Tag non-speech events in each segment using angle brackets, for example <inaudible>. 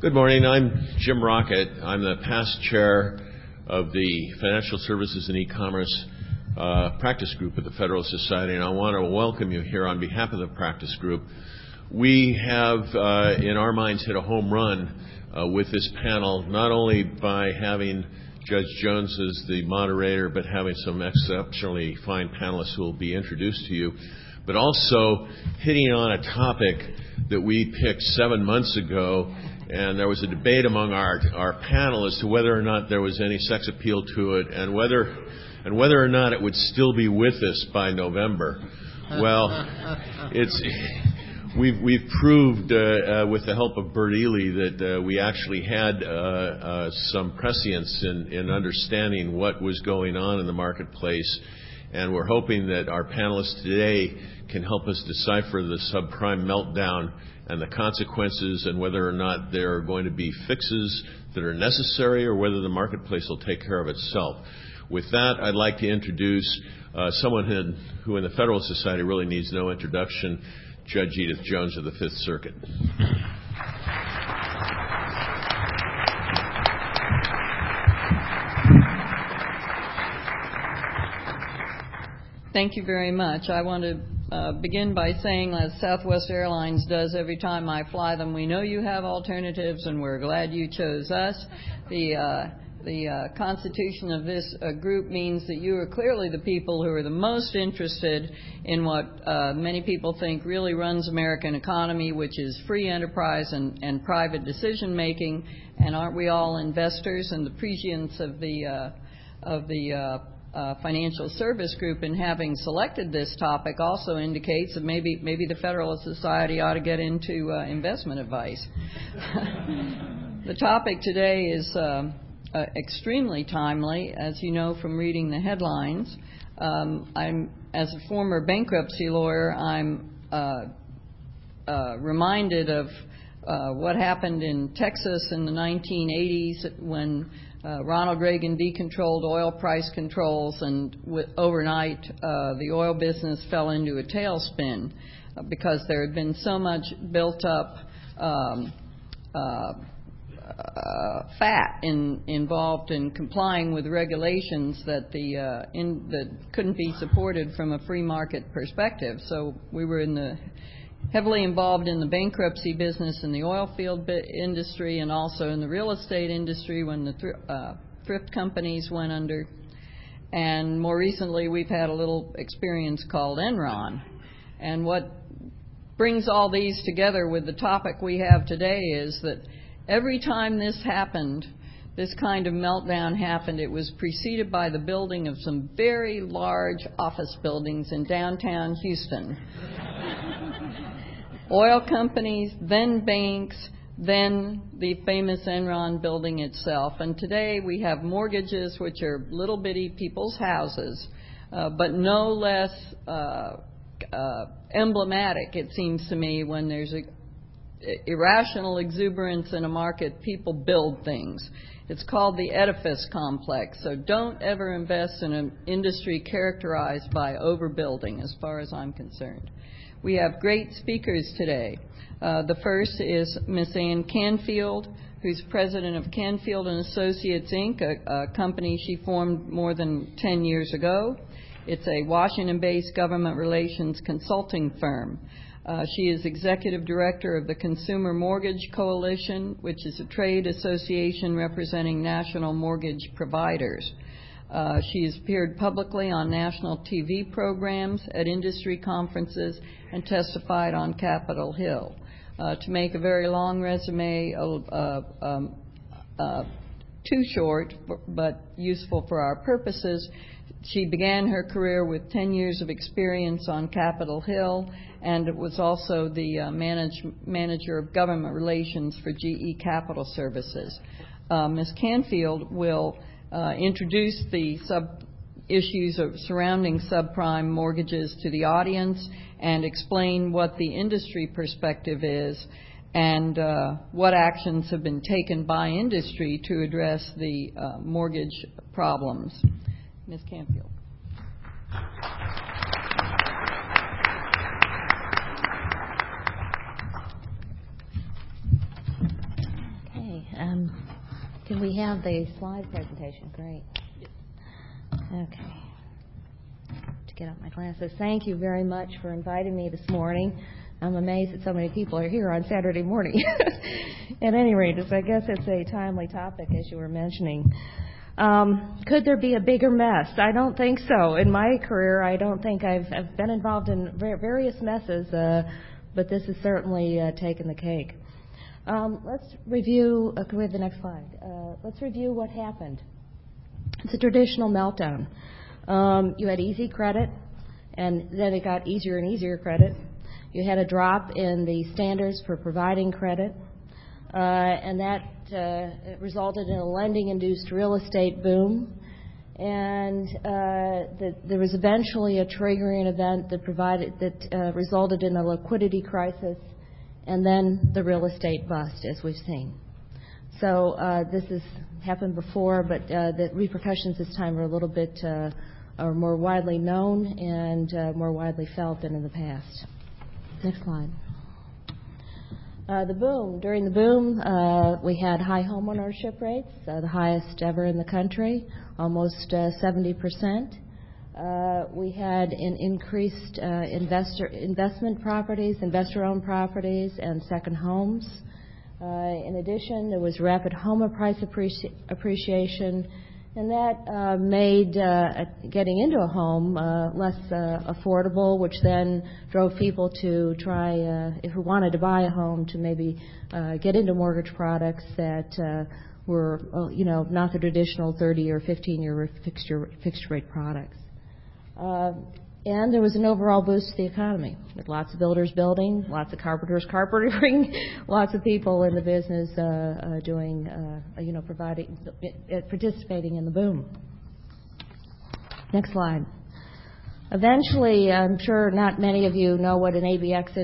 Good morning. I'm Jim Rocket. I'm the past chair of the Financial Services and E-commerce uh, Practice Group at the Federalist Society, and I want to welcome you here on behalf of the practice group. We have, uh, in our minds, hit a home run uh, with this panel, not only by having Judge Jones as the moderator, but having some exceptionally fine panelists who will be introduced to you, but also hitting on a topic that we picked seven months ago and there was a debate among our our panel as to whether or not there was any sex appeal to it, and whether and whether or not it would still be with us by November. Well, it's we've we've proved uh, uh, with the help of Bert Ely that uh, we actually had uh, uh, some prescience in in understanding what was going on in the marketplace, and we're hoping that our panelists today can help us decipher the subprime meltdown and the consequences and whether or not there are going to be fixes that are necessary or whether the marketplace will take care of itself. With that, I'd like to introduce uh, someone who in the Federalist Society really needs no introduction, Judge Edith Jones of the Fifth Circuit. Thank you very much. I want to uh, begin by saying, as Southwest Airlines does every time I fly them, we know you have alternatives, and we're glad you chose us. The uh, the uh, constitution of this uh, group means that you are clearly the people who are the most interested in what uh, many people think really runs American economy, which is free enterprise and, and private decision making. And aren't we all investors and the prescience of the uh, of the uh, financial service group in having selected this topic also indicates that maybe maybe the Federalist Society ought to get into uh, investment advice. <laughs> the topic today is uh, uh, extremely timely, as you know from reading the headlines. Um, I'm as a former bankruptcy lawyer, I'm uh, reminded of what happened in Texas in the 1980s when uh, Ronald Reagan decontrolled oil price controls, and overnight uh, the oil business fell into a tailspin uh, because there had been so much built up um, fat involved in complying with regulations that the that couldn't be supported from a free market perspective. So we were in the heavily involved in the bankruptcy business in the oil field industry and also in the real estate industry when the uh, thrift companies went under. And more recently, we've had a little experience called Enron. And what brings all these together with the topic we have today is that every time this happened, this kind of meltdown happened, it was preceded by the building of some very large office buildings in downtown Houston oil companies, then banks, then the famous Enron building itself. And today we have mortgages, which are little bitty people's houses, uh, but no less uh, uh, emblematic, it seems to me, when there's a, irrational exuberance in a market, people build things. It's called the edifice complex. So don't ever invest in an industry characterized by overbuilding, as far as I'm concerned. We have great speakers today. Uh, the first is Ms. Anne Canfield, who's president of Canfield and Associates Inc., a, a company she formed more than 10 years ago. It's a Washington-based government relations consulting firm. Uh, she is executive director of the Consumer Mortgage Coalition, which is a trade association representing national mortgage providers. Uh, she has appeared publicly on national TV programs, at industry conferences, and testified on Capitol Hill. Uh, to make a very long resume uh, um, too short but useful for our purposes, she began her career with 10 years of experience on Capitol Hill and was also the manager of government relations for GE Capital Services. Ms. Canfield will uh, introduce the sub issues surrounding subprime mortgages to the audience and explain what the industry perspective is and uh, what actions have been taken by industry to address the uh, mortgage problems. Ms. Canfield. Um, can we have the slide presentation? Great. Okay. To get out my glasses. Thank you very much for inviting me this morning. I'm amazed that so many people are here on Saturday morning. <laughs> At any rate, I guess it's a timely topic, as you were mentioning. Um, could there be a bigger mess? I don't think so. In my career, I don't think I've, I've been involved in various messes, uh, but this has certainly uh, taken the cake. Um, let's review. Uh, can we have the next slide? Uh, let's review what happened. It's a traditional meltdown. Um, you had easy credit, and then it got easier and easier credit. You had a drop in the standards for providing credit, uh, and that uh, resulted in a lending-induced real estate boom. And uh, the, there was eventually a triggering event that provided that uh, resulted in a liquidity crisis and then the real estate bust, as we've seen. So uh, this has happened before, but uh, the repercussions this time are a little bit uh, are more widely known and uh, more widely felt than in the past. Next slide. Uh, the boom. During the boom, uh, we had high homeownership rates, the highest ever in the country, almost 70%. Uh, Uh, we had an increased uh, investment properties, investor-owned properties, and second homes. Uh, in addition, there was rapid home price appreciation, and that uh, made uh, getting into a home less affordable, which then drove people to try, if we wanted to buy a home, to maybe get into mortgage products that were not the traditional 30 or 15-year fixed rate products. Uh, and there was an overall boost to the economy with lots of builders building, lots of carpenters <laughs> carpentering, lots of people in the business uh, uh, doing, you know, providing, participating in the boom. Next slide. Eventually, I'm sure not many of you know what an ABX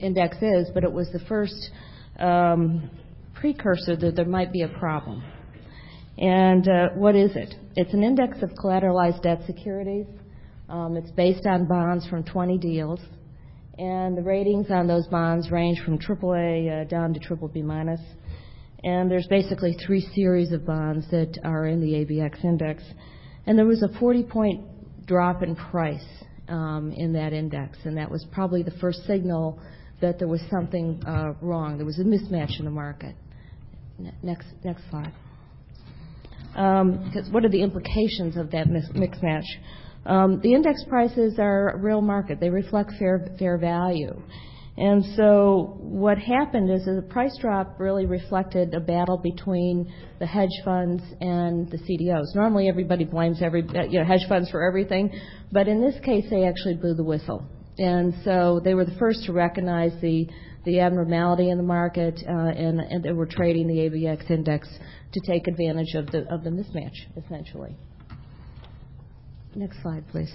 index is, but it was the first um, precursor that there might be a problem. And what is it? It's an index of collateralized debt securities it's based on bonds from 20 deals, and the ratings on those bonds range from AAA uh, down to BBB. And there's basically three series of bonds that are in the ABX index. And there was a 40-point drop in price um, in that index, and that was probably the first signal that there was something uh, wrong. There was a mismatch in the market. Next slide. Um, what are the implications of that mismatch? Um, the index prices are real market. They reflect fair fair value. And so what happened is the price drop really reflected a battle between the hedge funds and the CDOs. Normally everybody blames hedge funds for everything, but in this case they actually blew the whistle. And so they were the first to recognize the the abnormality in the market, uh, and, and they were trading the ABX index to take advantage of the of the mismatch, essentially. Next slide, please.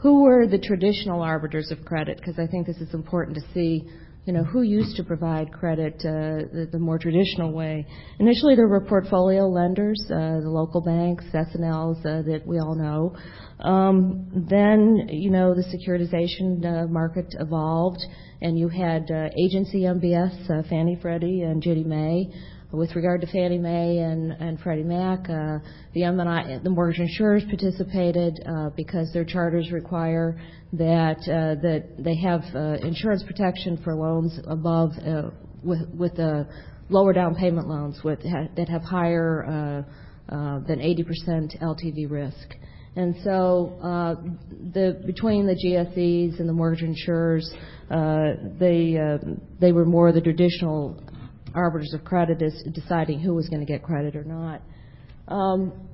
Who were the traditional arbiters of credit? Because I think this is important to see, you know, who used to provide credit uh, the more traditional way. Initially, there were portfolio lenders, uh, the local banks, S&Ls uh, that we all know. Um, then, you know, the securitization market evolved, and you had agency MBS, Fannie, Freddie, and Ginnie Mae. With regard to Fannie Mae and Freddie Mac, uh, the mortgage insurers participated uh, because their charters require that uh, they have uh, insurance protection for loans above uh, with the uh, lower down payment loans that have higher than 80% LTV risk. And so between the GSEs and the mortgage insurers, they were more the traditional arbiters of credit is deciding who was going to get credit or not. Um,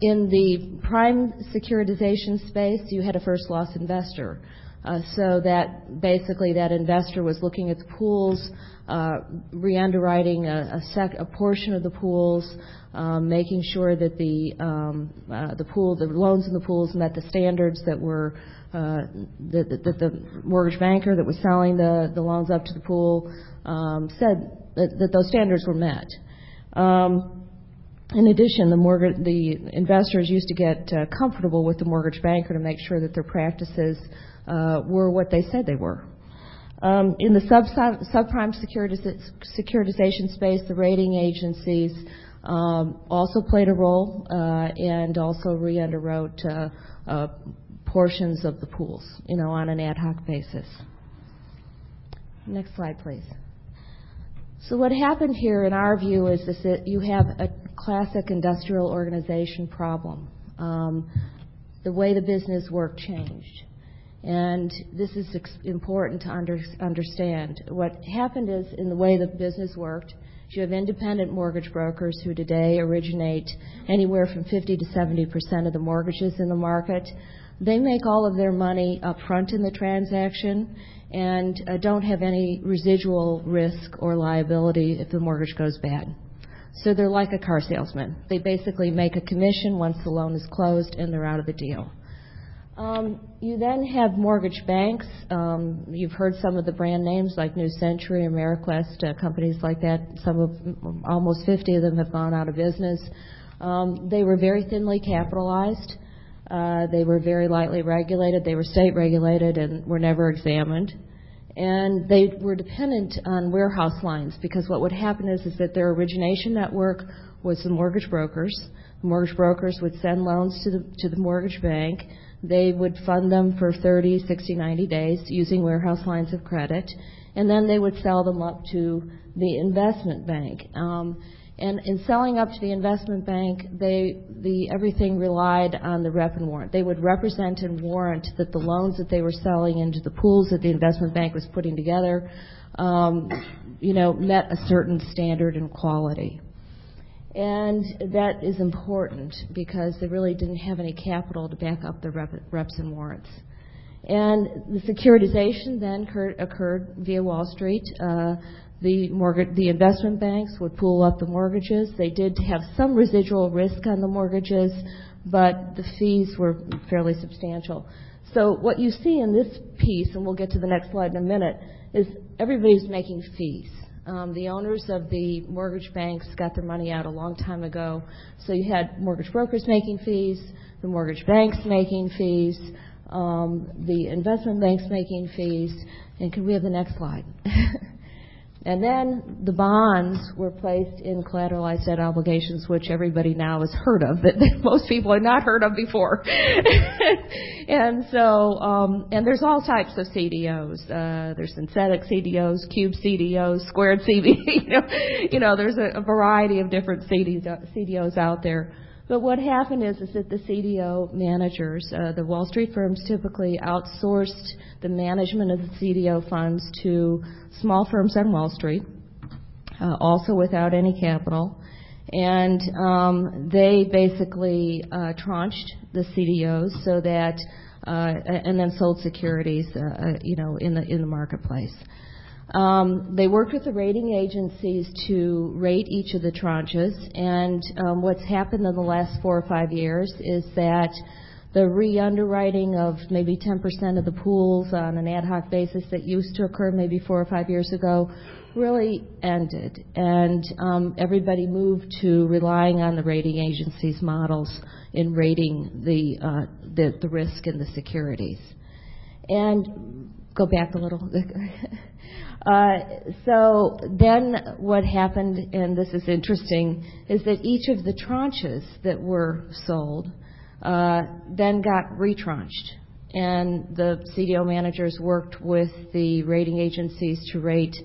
in the prime securitization space, you had a first loss investor. Uh, so that basically that investor was looking at the pools, uh, re-underwriting a, portion of the pools, um, making sure that the um, uh, the pool, the loans in the pools met the standards that were that, the mortgage banker that was selling the, the loans up to the pool said that, those standards were met. Um, in addition, the, investors used to get uh, comfortable with the mortgage banker to make sure that their practices uh, were what they said they were. Um, in the subprime securitization space, the rating agencies um, also played a role uh, and also re-underwrote portions of the pools, you know, on an ad hoc basis. Next slide, please. So what happened here, in our view, is that you have a classic industrial organization problem. Um, the way the business worked changed. And this is important to under, understand. What happened is, in the way the business worked, you have independent mortgage brokers who today originate anywhere from 50 to 70 percent of the mortgages in the market. They make all of their money up front in the transaction and uh, don't have any residual risk or liability if the mortgage goes bad. So they're like a car salesman. They basically make a commission once the loan is closed and they're out of the deal. Um, you then have mortgage banks. Um, you've heard some of the brand names like New Century, Ameriquest, uh, companies like that. Some of almost 50 of them have gone out of business. Um, they were very thinly capitalized. Uh, they were very lightly regulated. They were state regulated and were never examined. And they were dependent on warehouse lines because what would happen is, is that their origination network was the mortgage brokers. The mortgage brokers would send loans to the, to the mortgage bank. They would fund them for 30, 60, 90 days using warehouse lines of credit, and then they would sell them up to the investment bank. Um, And in selling up to the investment bank, they, the, everything relied on the rep and warrant. They would represent and warrant that the loans that they were selling into the pools that the investment bank was putting together, um, you know, met a certain standard and quality. And that is important because they really didn't have any capital to back up the reps and warrants. And the securitization then occurred via Wall Street. Uh, the investment banks would pool up the mortgages. They did have some residual risk on the mortgages, but the fees were fairly substantial. So what you see in this piece, and we'll get to the next slide in a minute, is everybody's making fees. Um, the owners of the mortgage banks got their money out a long time ago. So you had mortgage brokers making fees, the mortgage banks making fees, um, the investment banks making fees. And can we have the next slide? <laughs> And then the bonds were placed in collateralized debt obligations, which everybody now has heard of, but <laughs> most people had not heard of before. <laughs> and so, um, and there's all types of CDOs. Uh, there's synthetic CDOs, cube CDOs, squared CDOs. <laughs> you, know, you know, there's a, a variety of different CDOs out there. But what happened is, is that the CDO managers, uh, the Wall Street firms typically outsourced the management of the CDO funds to small firms on Wall Street, uh, also without any capital. And um, they basically uh, tranched the CDOs so that, uh, and then sold securities, uh, uh, you know, in the in the marketplace. Um, they worked with the rating agencies to rate each of the tranches, and um, what's happened in the last four or five years is that the re-underwriting of maybe 10% of the pools on an ad hoc basis that used to occur maybe four or five years ago really ended, and um, everybody moved to relying on the rating agencies' models in rating the, uh, the, the risk in the securities. And go back a little. <laughs> Uh, so then what happened, and this is interesting, is that each of the tranches that were sold uh, then got retranched. And the CDO managers worked with the rating agencies to rate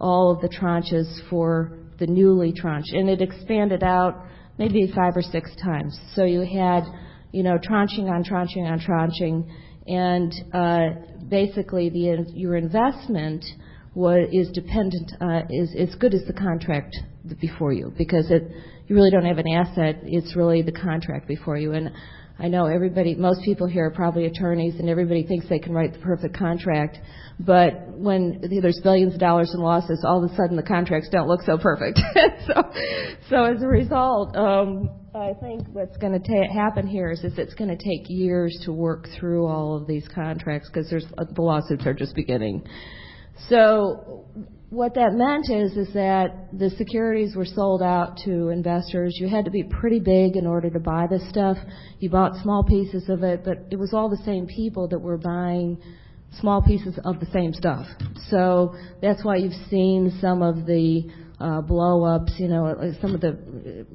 all of the tranches for the newly tranched. And it expanded out maybe five or six times. So you had, you know, tranching on tranching on tranching, and uh, basically your investment is dependent uh, is as good as the contract before you because it you really don't have an asset. It's really the contract before you. And I know everybody, most people here are probably attorneys, and everybody thinks they can write the perfect contract. But when there's billions of dollars in losses, all of a sudden the contracts don't look so perfect. <laughs> so, so as a result, um, I think what's going to ta- happen here is, is it's going to take years to work through all of these contracts because there's uh, the lawsuits are just beginning. So what that meant is is that the securities were sold out to investors. You had to be pretty big in order to buy this stuff. You bought small pieces of it, but it was all the same people that were buying small pieces of the same stuff. So that's why you've seen some of the uh, blow ups, you know, some of the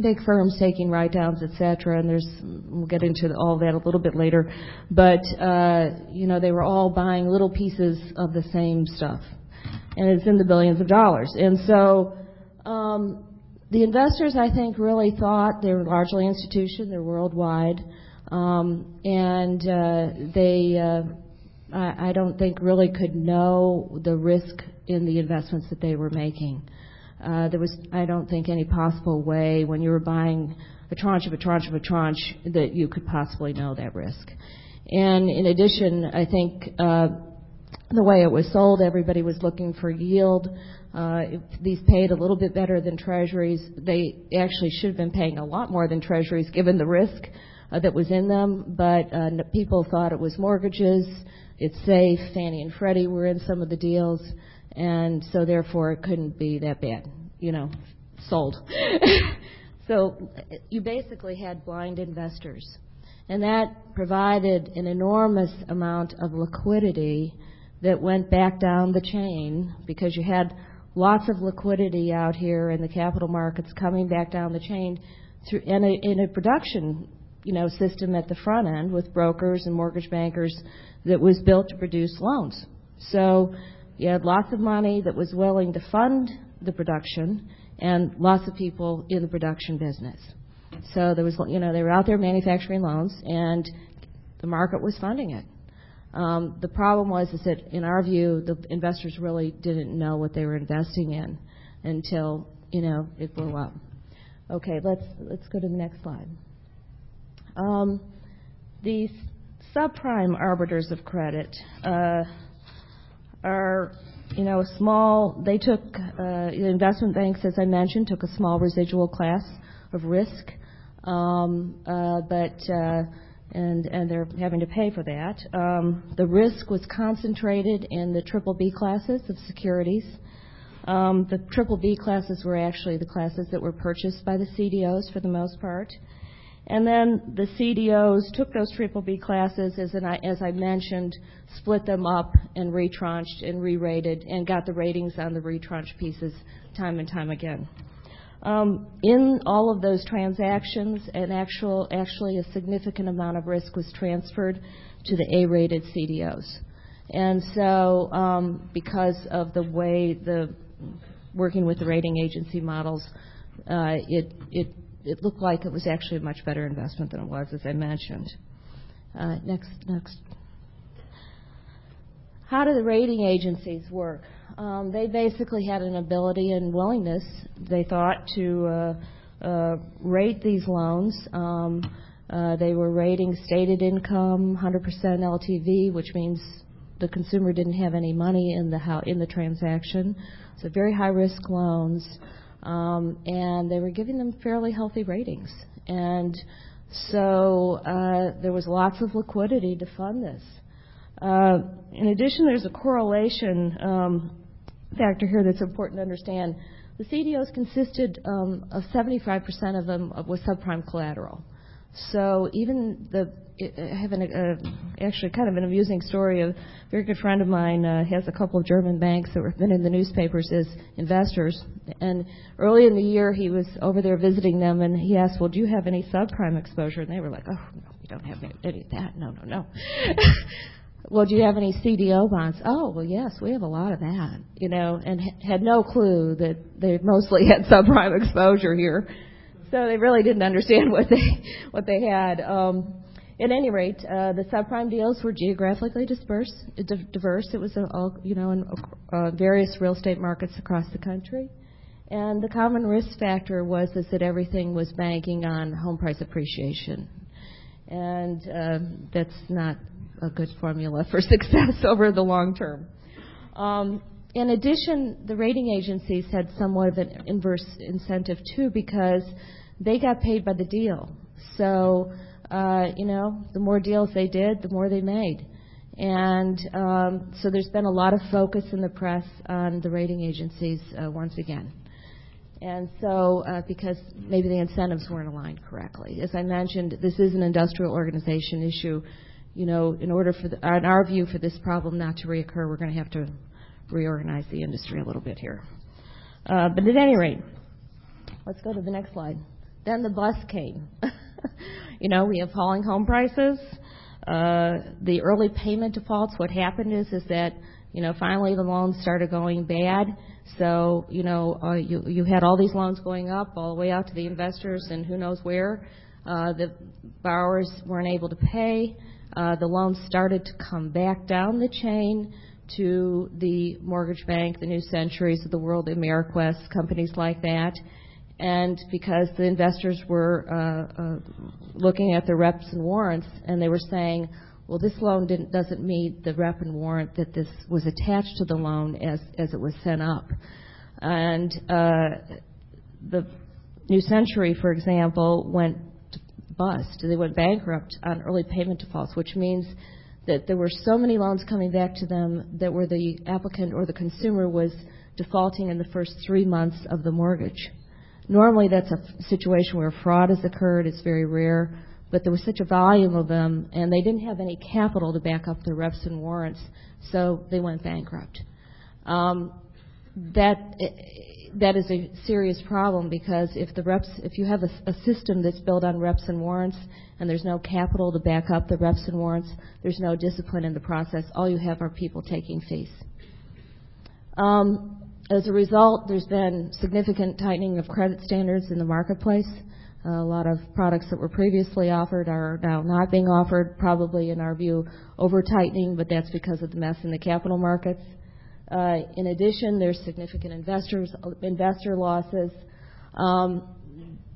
big firms taking write downs, et cetera, and there's, we'll get into all that a little bit later. But, uh, you know, they were all buying little pieces of the same stuff. And it's in the billions of dollars. And so, um, the investors, I think, really thought they were largely institution, they're worldwide, um, and uh, they, uh, I, I don't think, really could know the risk in the investments that they were making. Uh, there was, I don't think, any possible way when you were buying a tranche of a tranche of a tranche that you could possibly know that risk. And in addition, I think uh, the way it was sold, everybody was looking for yield. Uh, these paid a little bit better than treasuries, they actually should have been paying a lot more than treasuries given the risk uh, that was in them. But uh, people thought it was mortgages. It's safe. Fannie and Freddie were in some of the deals, and so therefore it couldn't be that bad. You know, sold. <laughs> so you basically had blind investors, and that provided an enormous amount of liquidity that went back down the chain because you had lots of liquidity out here in the capital markets coming back down the chain through in a, in a production you know system at the front end with brokers and mortgage bankers that was built to produce loans. So you had lots of money that was willing to fund the production and lots of people in the production business. So there was, you know, they were out there manufacturing loans and the market was funding it. Um, the problem was is that, in our view, the investors really didn't know what they were investing in until you know it blew up. Okay, let's let's go to the next slide. Um, these subprime arbiters of credit uh, are, you know, a small. They took uh, investment banks, as I mentioned, took a small residual class of risk, um, uh, but uh, and and they're having to pay for that. Um, the risk was concentrated in the triple B classes of securities. Um, the triple B classes were actually the classes that were purchased by the CDOs for the most part. And then the CDOs took those triple B classes, as, I, as I mentioned, split them up and retranched and re-rated and got the ratings on the retranche pieces time and time again. Um, in all of those transactions, an actual, actually a significant amount of risk was transferred to the A-rated CDOs. And so, um, because of the way the working with the rating agency models, uh, it, it, it looked like it was actually a much better investment than it was, as I mentioned. Uh, next, next. How do the rating agencies work? Um, they basically had an ability and willingness, they thought, to uh, uh, rate these loans. Um, they were rating stated income, 100% LTV, which means the consumer didn't have any money in the ho- in the transaction. So very high risk loans, um, and they were giving them fairly healthy ratings. And so uh, there was lots of liquidity to fund this. Uh, in addition, there's a correlation um, factor here that's important to understand. The CDOs consisted um, of 75% of them was subprime collateral. So even the I have an, uh, actually kind of an amusing story. A very good friend of mine uh, has a couple of German banks that have been in the newspapers as investors. And early in the year, he was over there visiting them, and he asked, "Well, do you have any subprime exposure?" And they were like, "Oh, no, we don't have any, any of that. No, no, no." <laughs> well, do you have any CDO bonds? Oh, well, yes, we have a lot of that, you know, and had no clue that they mostly <laughs> had subprime exposure here. So they really didn't understand <laughs> what they what they had. Um, at any rate, uh, the subprime deals were geographically dispersed, diverse. It was all, you know, in uh, various real estate markets across the country. And the common risk factor was is that everything was banking on home price appreciation, and uh, that's not a good formula for <laughs> success over the long term. Um, in addition, the rating agencies had somewhat of an inverse incentive too because they got paid by the deal. So, uh, you know, the more deals they did, the more they made. And um, so there's been a lot of focus in the press on the rating agencies uh, once again. And so, uh, because maybe the incentives weren't aligned correctly. As I mentioned, this is an industrial organization issue you know, in order for, the, in our view, for this problem not to reoccur, we're going to have to reorganize the industry a little bit here. Uh, but at any rate, let's go to the next slide. Then the bus came. <laughs> you know, we have falling home prices. Uh, the early payment defaults. What happened is is that you know finally the loans started going bad. So you know uh, you you had all these loans going up all the way out to the investors and who knows where. Uh, the borrowers weren't able to pay. Uh, the loans started to come back down the chain to the mortgage bank, the New Centuries of the world, the Ameriquest, companies like that. And because the investors were uh, uh, looking at the reps and warrants, and they were saying, well, this loan doesn't meet the rep and warrant that this was attached to the loan as, as it was sent up. And uh, the New Century, for example, went bust. They went bankrupt on early payment defaults, which means that there were so many loans coming back to them that where the applicant or the consumer was defaulting in the first three months of the mortgage. Normally, that's a situation where fraud has occurred. It's very rare. But there was such a volume of them, and they didn't have any capital to back up their reps and warrants, so they went bankrupt. Um, that that is a serious problem because if the reps, if you have a, a, system that's built on reps and warrants, and there's no capital to back up the reps and warrants, there's no discipline in the process. All you have are people taking fees. Um, as a result, there's been significant tightening of credit standards in the marketplace. A lot of products that were previously offered are now not being offered, probably in our view over tightening, but that's because of the mess in the capital markets. Uh, in addition, there's significant investor losses. Um,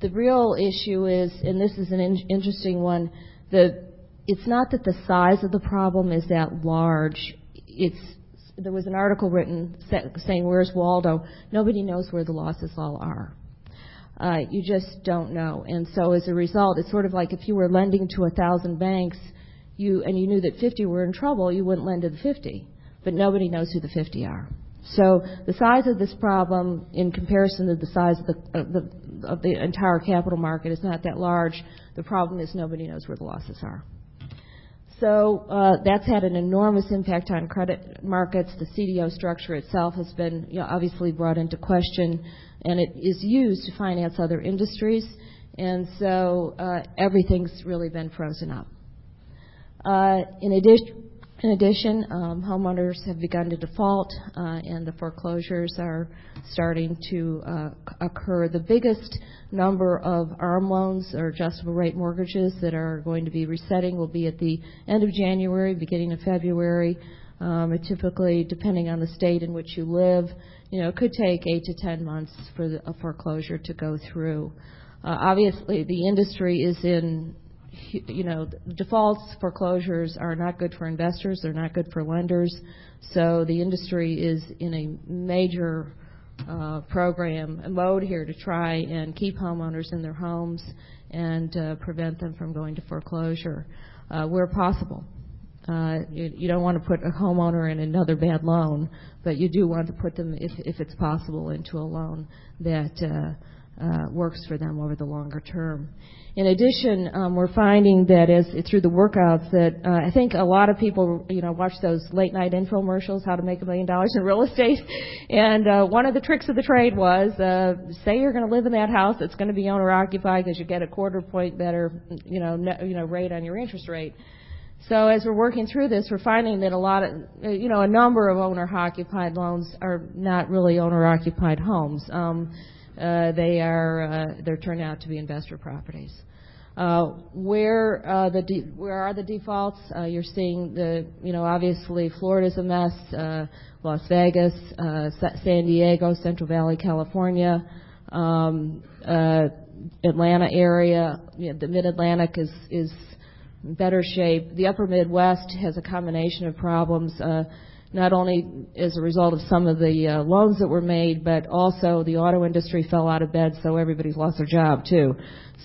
the real issue is, and this is an in- interesting one, it's not that the size of the problem is that large. It's there was an article written saying, "Where's Waldo?" Nobody knows where the losses all are. Uh, you just don't know, and so as a result, it's sort of like if you were lending to a thousand banks, you and you knew that 50 were in trouble, you wouldn't lend to the 50 but nobody knows who the 50 are. So the size of this problem in comparison to the size of the, of the, of the entire capital market is not that large. The problem is nobody knows where the losses are. So uh, that's had an enormous impact on credit markets. The CDO structure itself has been you know, obviously brought into question, and it is used to finance other industries. And so uh, everything's really been frozen up. Uh, in addition, in addition, um, homeowners have begun to default, uh, and the foreclosures are starting to uh, occur. The biggest number of ARM loans or adjustable rate mortgages that are going to be resetting will be at the end of January, beginning of February. Um, it typically, depending on the state in which you live, you know, it could take eight to ten months for the, a foreclosure to go through. Uh, obviously, the industry is in you know, defaults, foreclosures are not good for investors. They're not good for lenders. So the industry is in a major uh, program mode here to try and keep homeowners in their homes and uh, prevent them from going to foreclosure uh, where possible. Uh, you, you don't want to put a homeowner in another bad loan, but you do want to put them, if, if it's possible, into a loan that uh, uh, works for them over the longer term. In addition, um, we're finding that as through the workouts that uh, I think a lot of people, you know, watch those late night infomercials, how to make a million dollars in real estate. <laughs> And uh, one of the tricks of the trade was, uh, say you're going to live in that house that's going to be owner occupied because you get a quarter point better, you know, ne- you know, rate on your interest rate. So as we're working through this, we're finding that a lot of, you know, a number of owner-occupied loans are not really owner-occupied homes. Um, they are uh, they're turned out to be investor properties. Uh, where uh, the de- where are the defaults? Uh, you're seeing the you know obviously Florida's a mess, uh, Las Vegas, uh, San Diego, Central Valley, California, um, uh, Atlanta area. You know, the Mid Atlantic is is better shape. The Upper Midwest has a combination of problems. Not only as a result of some of the uh, loans that were made, but also the auto industry fell out of bed, so everybody's lost their job too.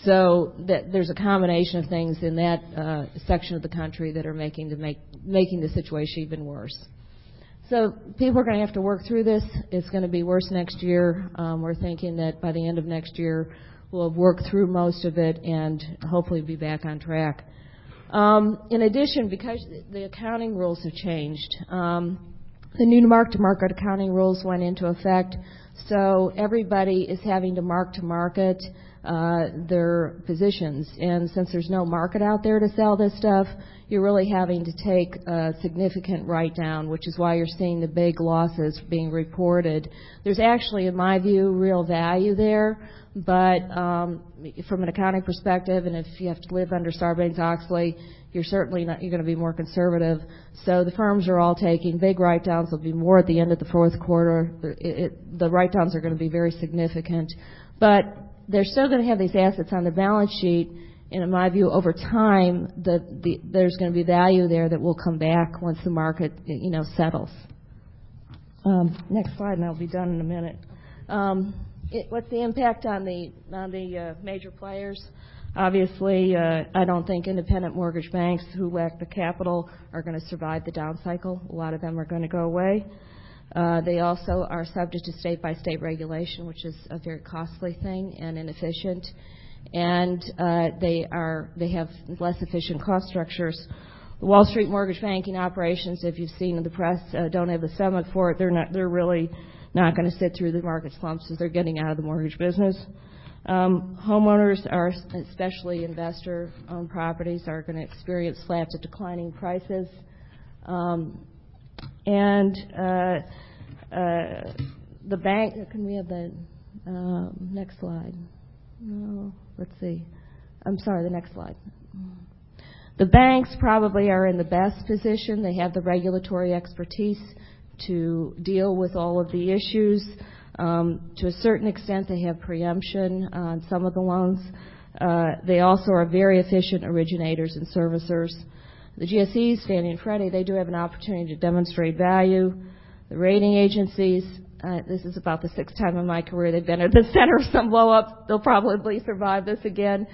So that there's a combination of things in that uh, section of the country that are making the make making the situation even worse. So people are going to have to work through this. It's going to be worse next year. Um, we're thinking that by the end of next year, we'll have worked through most of it and hopefully be back on track. Um, in addition, because the accounting rules have changed, um, the new mark-to-market accounting rules went into effect, so everybody is having to mark-to-market their positions. And since there's no market out there to sell this stuff, you're really having to take a significant write-down, which is why you're seeing the big losses being reported. There's actually, in my view, real value there, but um, from an accounting perspective, and if you have to live under Sarbanes-Oxley, you're certainly not, you're going to be more conservative. So the firms are all taking big write-downs. There'll be more at the end of the fourth quarter. It, it, the write-downs are going to be very significant. But they're still going to have these assets on their balance sheet, and in my view, over time, the, the, there's going to be value there that will come back once the market, you know, settles. Um, next slide, and I'll be done in a minute. Um, it, what's the impact on the on the uh, major players? Obviously, uh, I don't think independent mortgage banks who lack the capital are going to survive the down cycle. A lot of them are going to go away. Uh, they also are subject to state-by-state regulation, which is a very costly thing and inefficient. And uh, they have less efficient cost structures. The Wall Street mortgage banking operations, if you've seen in the press, uh, don't have the stomach for it. They're really not going to sit through the market slumps as they're getting out of the mortgage business. Um, homeowners especially investor-owned properties, are going to experience flat to declining prices. And uh, uh, the bank, can we have the um, next slide? No, let's see. I'm sorry, the next slide. The banks probably are in the best position. They have the regulatory expertise to deal with all of the issues. Um, to a certain extent, they have preemption on some of the loans. Uh, they also are very efficient originators and servicers. The GSEs, Fannie and Freddie, they do have an opportunity to demonstrate value. The rating agencies, uh, this is about the sixth time in my career they've been at the center of some blow up. They'll probably survive this again.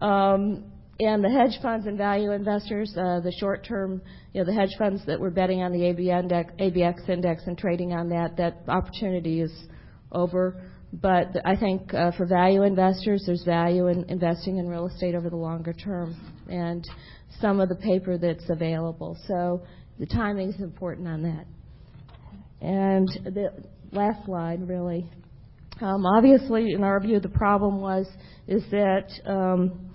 Um, and the hedge funds and value investors, uh, the short term, you know, the hedge funds that were betting on the ABX index and trading on that, that opportunity is over. But I think uh, for value investors, there's value in investing in real estate over the longer term. And some of the paper that's available. So the timing is important on that. And the last slide, really. Um, obviously, in our view, the problem was is that um,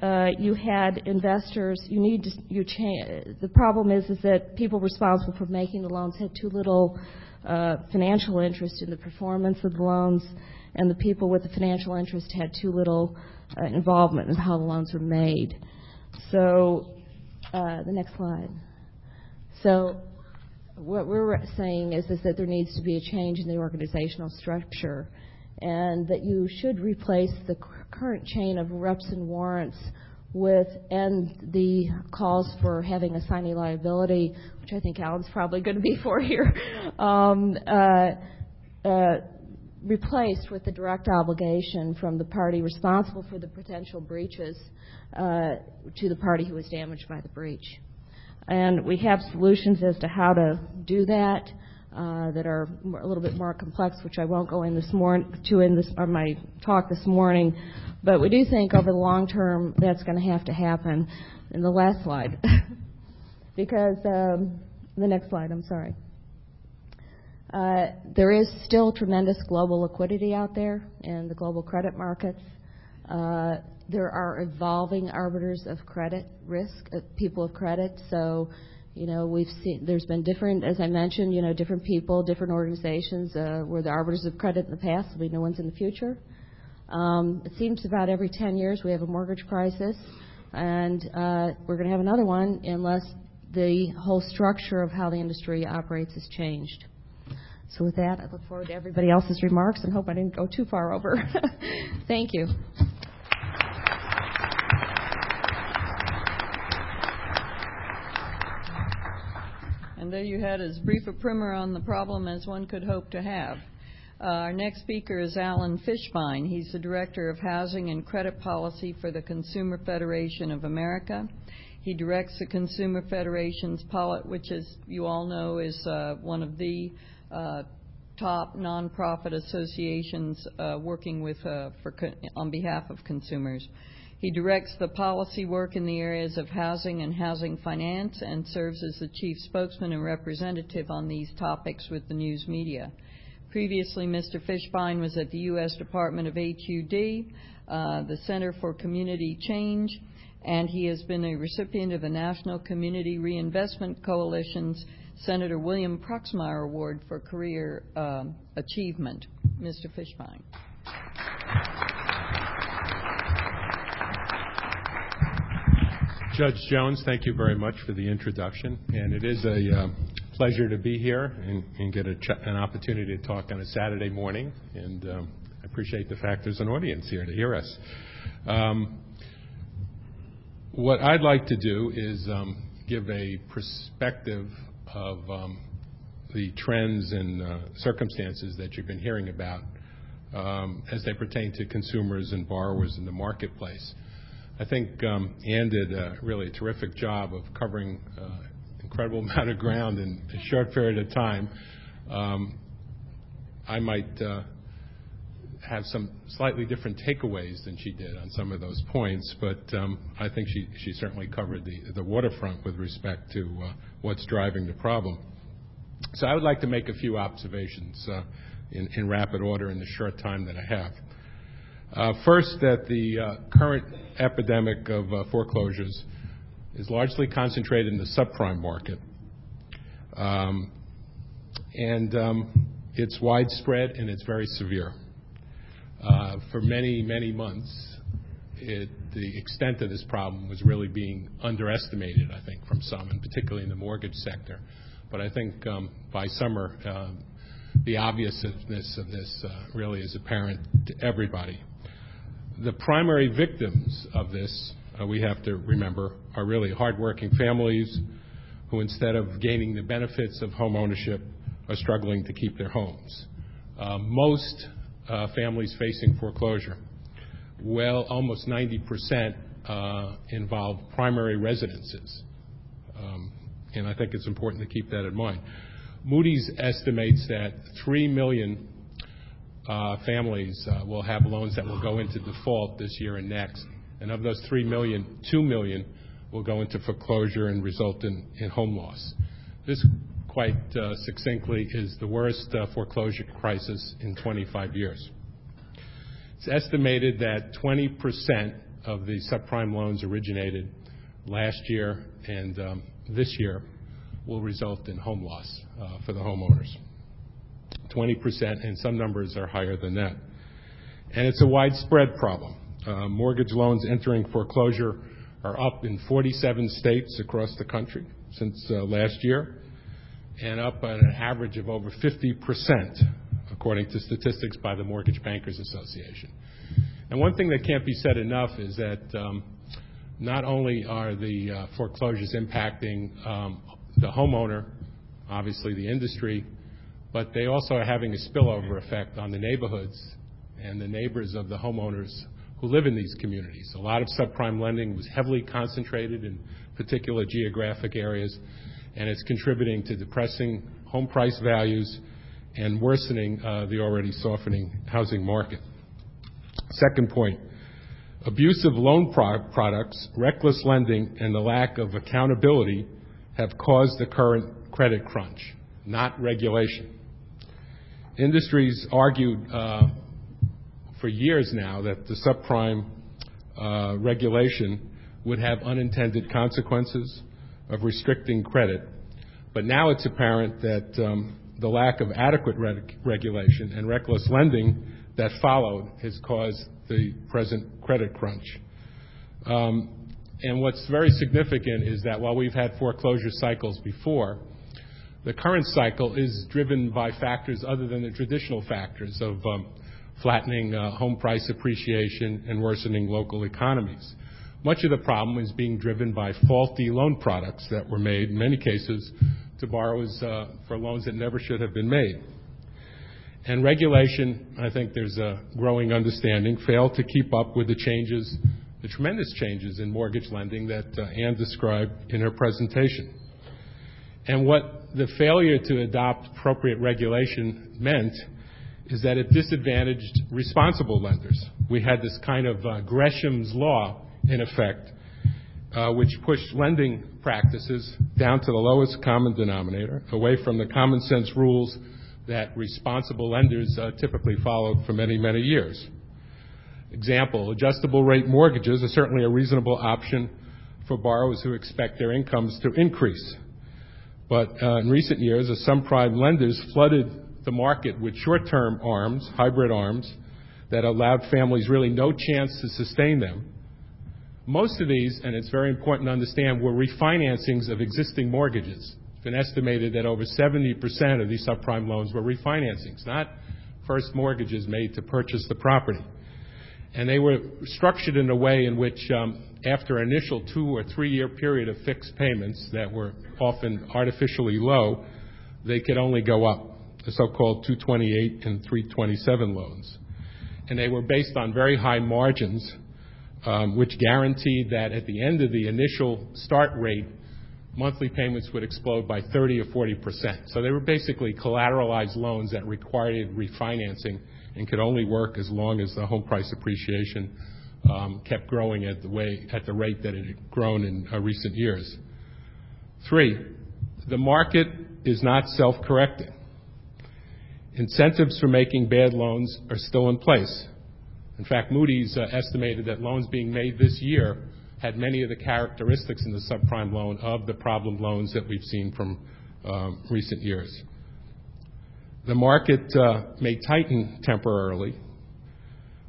uh, you had investors. You need to you change. The problem is is that people responsible for making the loans had too little uh, financial interest in the performance of the loans, and the people with the financial interest had too little uh, involvement in how the loans were made. So, uh, the next slide. So, what we're saying is, is that there needs to be a change in the organizational structure, and that you should replace the current chain of reps and warrants with and the calls for having assignee liability, which I think Allen's probably going to be for here, <laughs> um, uh, uh, replaced with the direct obligation from the party responsible for the potential breaches uh, to the party who was damaged by the breach. And we have solutions as to how to do that uh, that are a little bit more complex, which I won't go in this morning to in my talk this morning. But we do think over the long term that's going to have to happen. In the last slide, <laughs> because um, the next slide, I'm sorry. Uh, there is still tremendous global liquidity out there in the global credit markets. Uh, there are evolving arbiters of credit risk, uh, people of credit. So, you know, we've seen there's been different, as I mentioned, you know, different people, different organizations were the arbiters of credit in the past. There'll be new ones in the future. Um, it seems about every 10 years we have a mortgage crisis, and we're going to have another one unless the whole structure of how the industry operates has changed. So with that, I look forward to everybody else's remarks and hope I didn't go too far over. <laughs> Thank you. And there you had as brief a primer on the problem as one could hope to have. Uh, our next speaker is Allen Fishbein. He's the Director of Housing and Credit Policy for the Consumer Federation of America. He directs the Consumer Federation's policy, which, as you all know, is uh, one of the top nonprofit associations uh, working with uh, for on behalf of consumers. He directs the policy work in the areas of housing and housing finance and serves as the chief spokesman and representative on these topics with the news media. Previously, Mr. Fishbein was at the U.S. Department of HUD, uh, the Center for Community Change, and he has been a recipient of the National Community Reinvestment Coalition's Senator William Proxmire Award for Career uh, Achievement. Mr. Fishbein. Judge Jones, thank you very much for the introduction. And it is a uh, pleasure to be here and, and get ch- an opportunity to talk on a Saturday morning. And um, I appreciate the fact there's an audience here to hear us. Um, what I'd like to do is um, give a perspective of um, the trends and uh, circumstances that you've been hearing about um, as they pertain to consumers and borrowers in the marketplace. I think um, Anne did a really terrific job of covering uh, incredible <laughs> amount of ground in a short period of time. I might uh, have some slightly different takeaways than she did on some of those points, but um, I think she, certainly covered the, waterfront with respect to uh, what's driving the problem. So I would like to make a few observations uh, in, rapid order in the short time that I have. Uh, first, that the current epidemic of foreclosures is largely concentrated in the subprime market. Um, and um, it's widespread and it's very severe. For many, many months, the extent of this problem was really being underestimated, I think, from some, and particularly in the mortgage sector. But I think um, by summer, the obviousness of this really is apparent to everybody. The primary victims of this, uh, we have to remember, are really hardworking families who, instead of gaining the benefits of homeownership, are struggling to keep their homes. Uh, most uh, families facing foreclosure, well, almost 90% involve primary residences. Um, and I think it's important to keep that in mind. Moody's estimates that 3 million uh, families uh, will have loans that will go into default this year and next. And of those 3 million, 2 million will go into foreclosure and result in, in home loss. This, quite uh, succinctly, is the worst uh, foreclosure crisis in 25 years. It's estimated that 20% of the subprime loans originated last year and um, this year will result in home loss uh, for the homeowners. 20%, and some numbers are higher than that. And It's a widespread problem. Mortgage loans entering foreclosure are up in 47 states across the country since last year, and up at an average of over 50%, according to statistics by the Mortgage Bankers Association. And One thing that can't be said enough is that um, not only are the uh, foreclosures impacting um, the homeowner, obviously the industry, but they also are having a spillover effect on the neighborhoods and the neighbors of the homeowners who live in these communities. A lot of subprime lending was heavily concentrated in particular geographic areas, and it's contributing to depressing home price values and worsening uh, the already softening housing market. Second point, abusive loan products, reckless lending, and the lack of accountability have caused the current credit crunch, not regulation. Industries argued uh, for years now that the subprime uh, regulation would have unintended consequences of restricting credit. But now it's apparent that um, the lack of adequate regulation and reckless lending that followed has caused the present credit crunch. Um, and what's very significant is that while we've had foreclosure cycles before, the current cycle is driven by factors other than the traditional factors of um, flattening uh, home price appreciation and worsening local economies. Much of the problem is being driven by faulty loan products that were made, in many cases, to borrowers uh, for loans that never should have been made. And regulation, I think there's a growing understanding, failed to keep up with the changes, the tremendous changes in mortgage lending that uh, Anne described in her presentation. And what the failure to adopt appropriate regulation meant is that it disadvantaged responsible lenders. We had this kind of uh, Gresham's law in effect, uh, which pushed lending practices down to the lowest common denominator, away from the common sense rules that responsible lenders uh, typically followed for many, many years. Example, adjustable rate mortgages are certainly a reasonable option for borrowers who expect their incomes to increase. But uh, in recent years, as some prime lenders flooded the market with short-term ARMs, hybrid ARMs, that allowed families really no chance to sustain them. Most of these, and it's very important to understand, were refinancings of existing mortgages. It's been estimated that over 70% of these subprime loans were refinancings, not first mortgages made to purchase the property. And they were structured in a way in which, um, after an initial two or three-year period of fixed payments that were often artificially low, they could only go up, the so-called 228 and 327 loans. And they were based on very high margins, which guaranteed that at the end of the initial start rate, monthly payments would explode by 30 or 40 percent. So they were basically collateralized loans that required refinancing and could only work as long as the home price appreciation um, kept growing at the rate that it had grown in uh, recent years. Three, the market is not self-correcting. Incentives for making bad loans are still in place. In fact, Moody's uh, estimated that loans being made this year had many of the characteristics in the subprime loan of the problem loans that we've seen from um, recent years. The market uh, may tighten temporarily,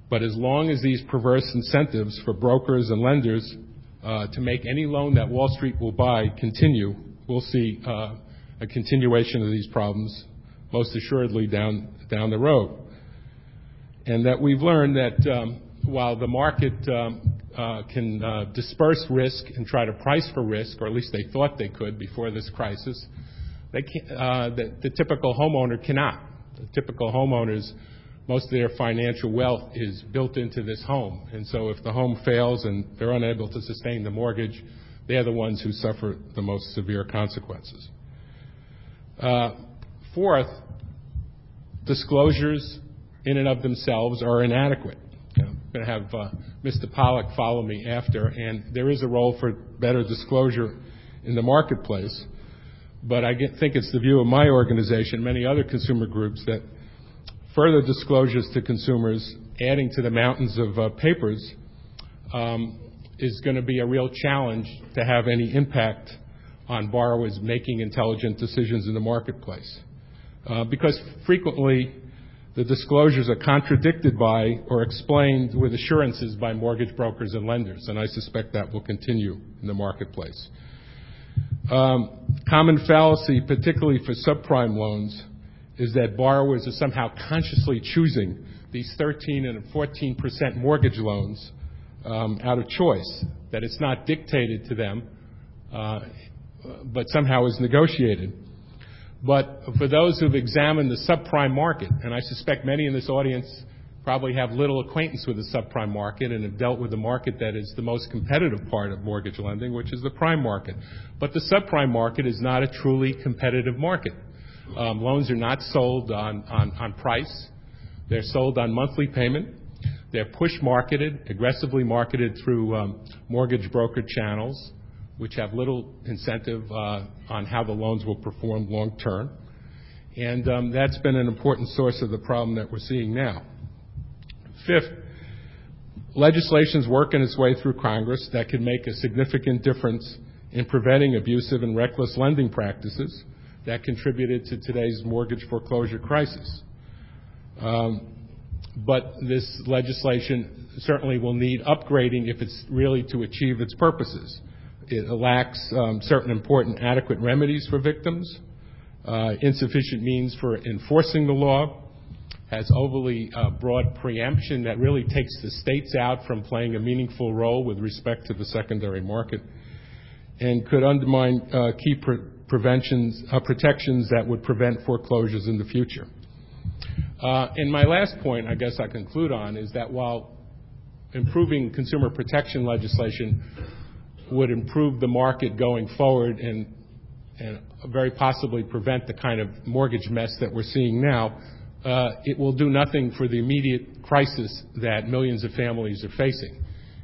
but as long as these perverse incentives for brokers and lenders uh, to make any loan that Wall Street will buy continue, we'll see uh, a continuation of these problems, most assuredly down the road. And that we've learned that um, while the market um, can disperse risk and try to price for risk, or at least they thought they could before this crisis, uh, the typical homeowner cannot. The typical homeowners, most of their financial wealth is built into this home. And so if the home fails and they're unable to sustain the mortgage, they're the ones who suffer the most severe consequences. Uh, fourth, disclosures in and of themselves are inadequate. I'm going to have uh, Mr. Pollock follow me after, and there is a role for better disclosure in the marketplace but I think it's the view of my organization, many other consumer groups, that further disclosures to consumers, adding to the mountains of uh, papers, um, is going to be a real challenge to have any impact on borrowers making intelligent decisions in the marketplace. Uh, because frequently the disclosures are contradicted by or explained with assurances by mortgage brokers and lenders, and I suspect that will continue in the marketplace. Um, common fallacy, particularly for subprime loans, is that borrowers are somehow consciously choosing these 13 and 14 percent mortgage loans um, out of choice, that it's not dictated to them, uh, but somehow is negotiated. But for those who've examined the subprime market, and I suspect many in this audience probably have little acquaintance with the subprime market and have dealt with the market that is the most competitive part of mortgage lending, which is the prime market. But the subprime market is not a truly competitive market. Um, loans are not sold on, on, on price. They're sold on monthly payment. They're push marketed, aggressively marketed through um, mortgage broker channels, which have little incentive uh, on how the loans will perform long term. And um, that's been an important source of the problem that we're seeing now. Fifth, legislation is working its way through Congress that can make a significant difference in preventing abusive and reckless lending practices that contributed to today's mortgage foreclosure crisis. Um, but this legislation certainly will need upgrading if it's really to achieve its purposes. It lacks um, certain important adequate remedies for victims, uh, insufficient means for enforcing the law, has overly uh, broad preemption that really takes the states out from playing a meaningful role with respect to the secondary market and could undermine uh, key protections that would prevent foreclosures in the future. And my last point, I guess I conclude on, is that while improving consumer protection legislation would improve the market going forward and very possibly prevent the kind of mortgage mess that we're seeing now, uh, it will do nothing for the immediate crisis that millions of families are facing.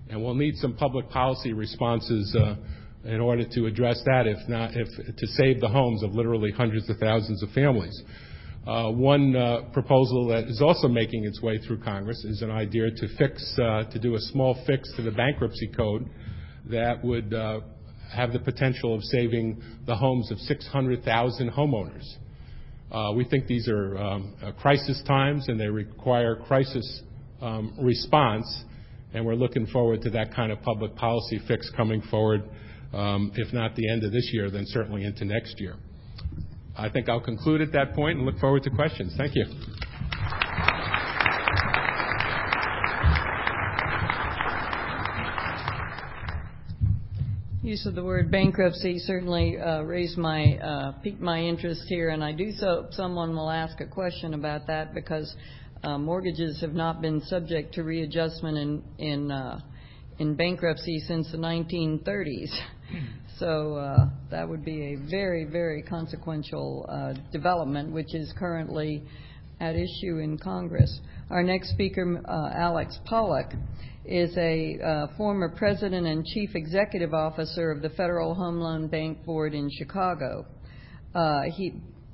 And we'll need some public policy responses uh, in order to address that, if not if to save the homes of literally hundreds of thousands of families. Uh, one proposal that is also making its way through Congress is an idea to fix, to do a small fix to the bankruptcy code that would uh, have the potential of saving the homes of 600,000 homeowners. Uh, we think these are um, uh, crisis times and they require crisis um, response, and we're looking forward to that kind of public policy fix coming forward, um, if not the end of this year, then certainly into next year. I think I'll conclude at that point and look forward to questions. Thank you. Use of the word bankruptcy certainly uh, raised my uh, piqued my interest here, and I do so. Someone will ask a question about that because uh, mortgages have not been subject to readjustment in in uh, in bankruptcy since the 1930s. So uh, that would be a very very consequential uh, development, which is currently at issue in Congress. Our next speaker, Alex Pollock is a uh, former president and chief executive officer of the Federal Home Loan Bank Board in Chicago. Uh,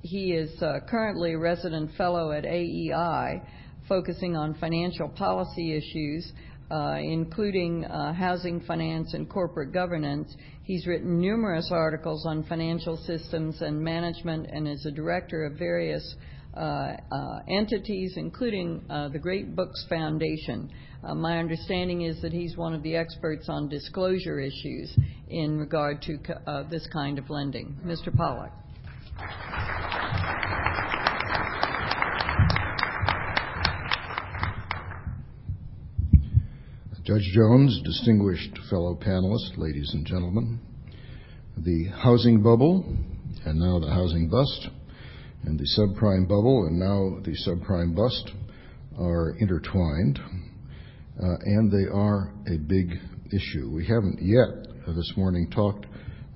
he is uh, currently a resident fellow at AEI, focusing on financial policy issues, including housing finance and corporate governance. He's written numerous articles on financial systems and management and is a director of various entities, including the Great Books Foundation. My understanding is that he's one of the experts on disclosure issues in regard to this kind of lending. Mr. Pollock. Judge Jones, distinguished fellow panelists, ladies and gentlemen, the housing bubble and now the housing bust and the subprime bubble and now the subprime bust are intertwined, uh, and they are a big issue. We haven't yet uh, this morning talked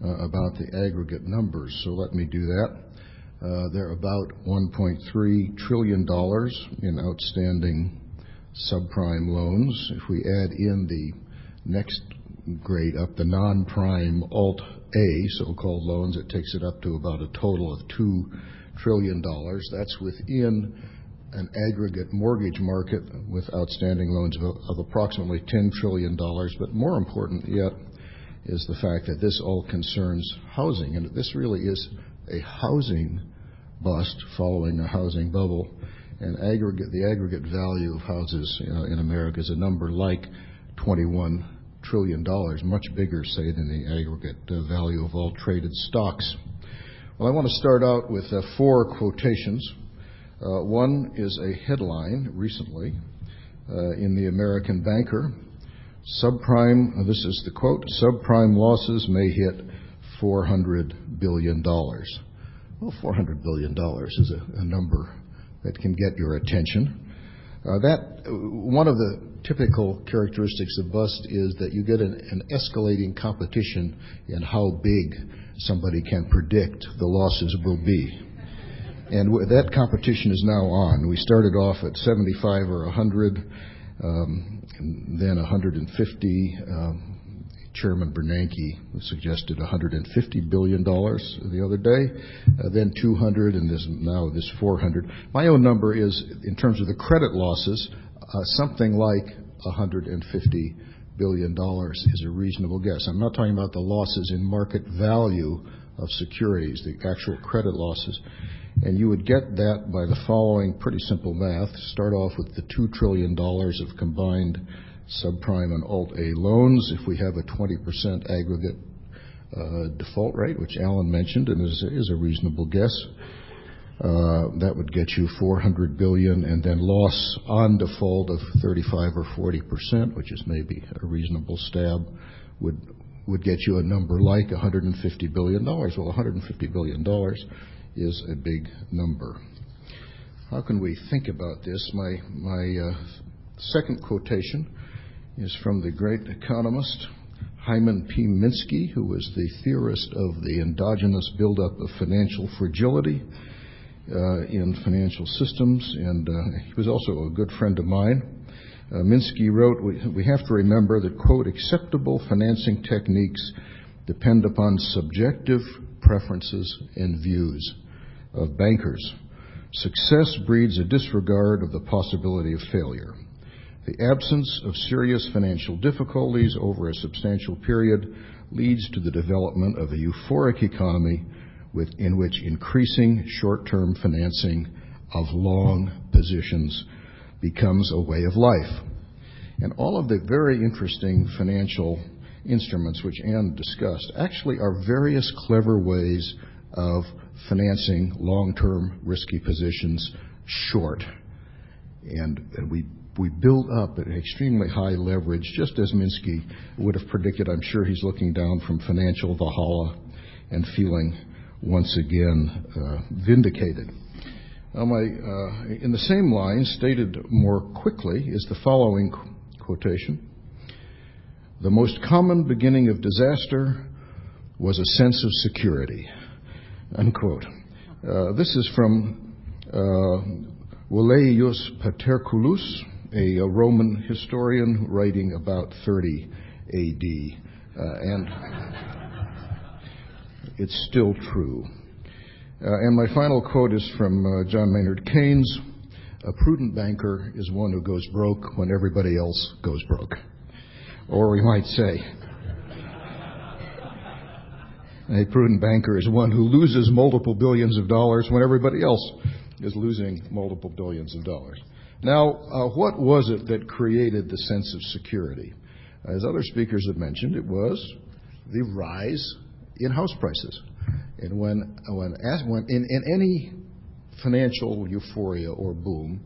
uh, about the aggregate numbers, so let me do that. They're about $1.3 trillion in outstanding subprime loans. If we add in the next grade up, the non-prime Alt-A so-called loans, it takes it up to about a total of $2 trillion. That's within an aggregate mortgage market with outstanding loans of approximately $10 trillion. But more important yet is the fact that this all concerns housing, and this really is a housing bust following a housing bubble. And the aggregate value of houses in America is a number like $21 trillion, much bigger, say, than the aggregate uh, value of all traded stocks. Well, I want to start out with uh, four quotations. Uh, one is a headline recently uh, in the American Banker. Subprime, this is the quote, subprime losses may hit $400 billion. Well, $400 billion is a, number that can get your attention. Uh, that one of the typical characteristics of bust is that you get an escalating competition in how big somebody can predict the losses will be. And that competition is now on. We started off at 75 or 100, um, then 150. Um, Chairman Bernanke suggested $150 billion the other day, uh, then 200, and this, now this 400. My own number is, in terms of the credit losses, uh, something like 150 billion dollars is a reasonable guess. I'm not talking about the losses in market value of securities, the actual credit losses. And you would get that by the following pretty simple math. Start off with the $2 trillion of combined subprime and Alt-A loans. If we have a 20% aggregate uh, default rate, which Allen mentioned and is a reasonable guess, uh, that would get you 400 billion, and then loss on default of 35 or 40%, which is maybe a reasonable stab, would get you a number like $150 billion. Well, $150 billion is a big number. How can we think about this? My uh, second quotation is from the great economist Hyman P. Minsky, who was the theorist of the endogenous buildup of financial fragility uh, in financial systems, and uh, he was also a good friend of mine. uh, Minsky wrote, we, we have to remember that, quote, acceptable financing techniques depend upon subjective preferences and views of bankers. Success breeds a disregard of the possibility of failure. The absence of serious financial difficulties over a substantial period leads to the development of a euphoric economy in which increasing short-term financing of long positions becomes a way of life. And all of the very interesting financial instruments which Anne discussed actually are various clever ways of financing long-term risky positions short. We build up an extremely high leverage, just as Minsky would have predicted. I'm sure he's looking down from financial Valhalla and feeling once again uh, vindicated. Uh, in the same line, stated more quickly, is the following quotation The most common beginning of disaster was a sense of security. Unquote. Uh, this is from uh, Paterculus, a, a, Roman historian writing about 30 AD. Uh, and it's still true. Uh, and my final quote is from uh, John Maynard Keynes A prudent banker is one who goes broke when everybody else goes broke. Or we might say, a prudent banker is one who loses multiple billions of dollars when everybody else is losing multiple billions of dollars. Now, uh, what was it that created the sense of security? As other speakers have mentioned, it was the rise in house prices. And when, when, when in, in any financial euphoria or boom,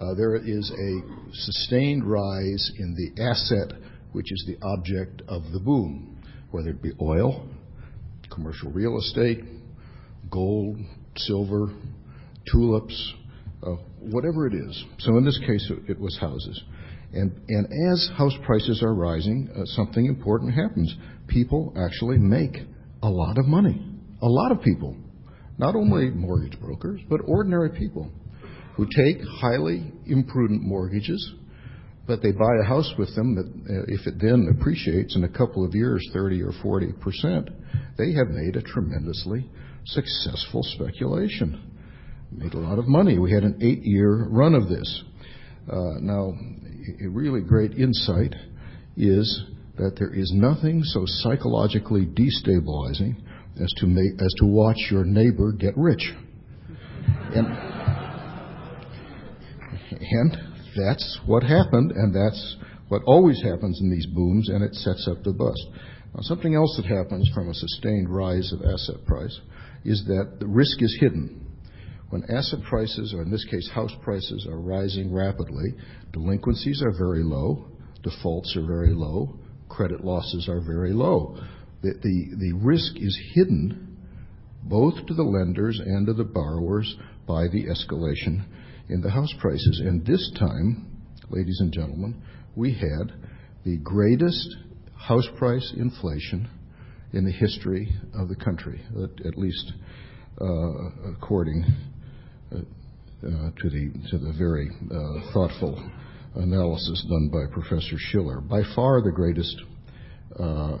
uh, there is a sustained rise in the asset which is the object of the boom, whether it be oil, commercial real estate, gold, silver, tulips, uh, whatever it is. So in this case, it, was houses. And, and as house prices are rising, uh, something important happens. People actually make a lot of money. A lot of people. Not only mortgage brokers, but ordinary people who take highly imprudent mortgages, but they buy a house with them that, uh, if it then appreciates in a couple of years 30 or 40 percent, they have made a tremendously successful speculation. Made a lot of money. We had an eight year run of this. Uh, now, a really great insight is that there is nothing so psychologically destabilizing as to make, as to watch your neighbor get rich. And, and that's what happened, and that's what always happens in these booms, and it sets up the bust. Now, something else that happens from a sustained rise of asset price is that the risk is hidden. When asset prices, or in this case house prices, are rising rapidly, delinquencies are very low, defaults are very low, credit losses are very low. The, the, the risk is hidden both to the lenders and to the borrowers by the escalation in the house prices. And this time, ladies and gentlemen, we had the greatest house price inflation in the history of the country, at, least uh, according uh, uh, to the very thoughtful analysis done by Professor Shiller. By far the greatest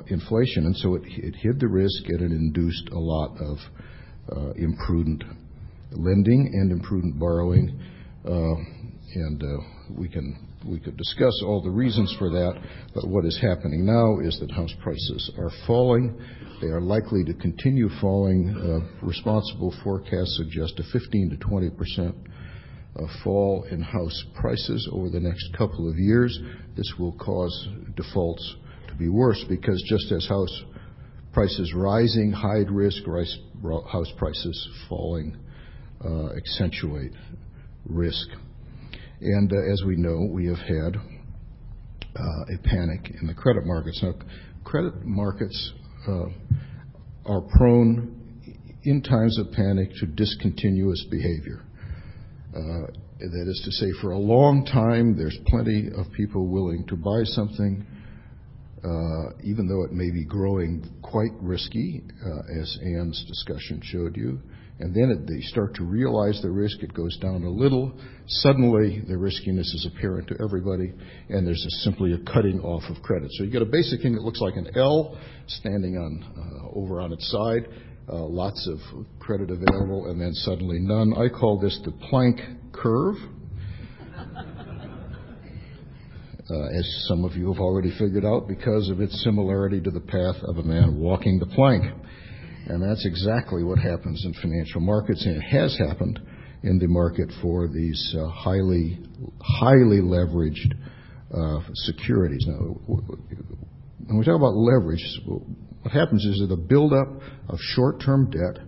inflation, and so it, hid the risk and it induced a lot of imprudent lending and imprudent borrowing. Uh, and uh, we can we could discuss all the reasons for that, but what is happening now is that house prices are falling. They are likely to continue falling. Uh, responsible forecasts suggest a 15 to 20 percent fall in house prices over the next couple of years. This will cause defaults to be worse because just as house prices rising hide risk, house prices falling accentuate risk. And uh, as we know, we have had uh, a panic in the credit markets. Now, credit markets uh, are prone in times of panic to discontinuous behavior. Uh, that is to say, for a long time, there's plenty of people willing to buy something uh, even though it may be growing quite risky, uh, as Anne's discussion showed you. And then they start to realize the risk. It goes down a little. Suddenly, the riskiness is apparent to everybody, and there's simply a cutting off of credit. So you get a basic thing that looks like an L standing on uh, over on its side, uh, lots of credit available, and then suddenly none. I call this the plank curve. Uh, as some of you have already figured out, because of its similarity to the path of a man walking the plank. And that's exactly what happens in financial markets, and it has happened in the market for these uh, highly highly leveraged uh, securities. Now, when we talk about leverage, what happens is that a buildup of short-term debt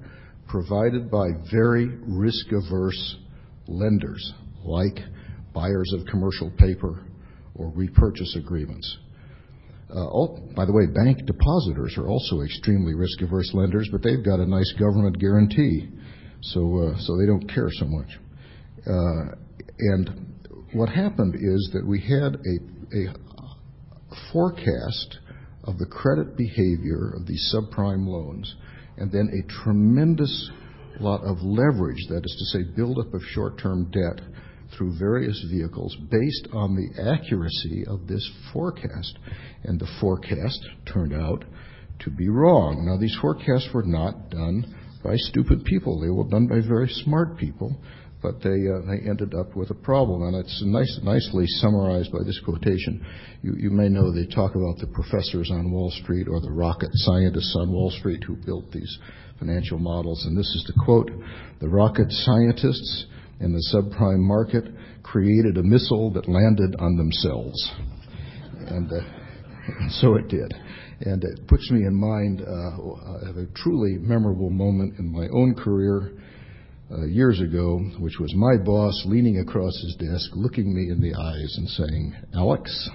provided by very risk-averse lenders, like buyers of commercial paper or repurchase agreements. Uh, oh, by the way, bank depositors are also extremely risk-averse lenders, but they've got a nice government guarantee, so uh, they don't care so much. Uh, and what happened is that we had a forecast of the credit behavior of these subprime loans and then a tremendous lot of leverage, that is to say, buildup of short-term debt through various vehicles based on the accuracy of this forecast. And the forecast turned out to be wrong. Now, these forecasts were not done by stupid people. They were done by very smart people, but they uh, ended up with a problem. And it's nicely summarized by this quotation. You may know they talk about the professors on Wall Street or the rocket scientists on Wall Street who built these financial models. And this is the quote: "The rocket scientists in the subprime market created a missile that landed on themselves." And uh, <laughs> so it did. And it puts me in mind uh, of a truly memorable moment in my own career uh, years ago, which was my boss leaning across his desk, looking me in the eyes and saying, "Alex,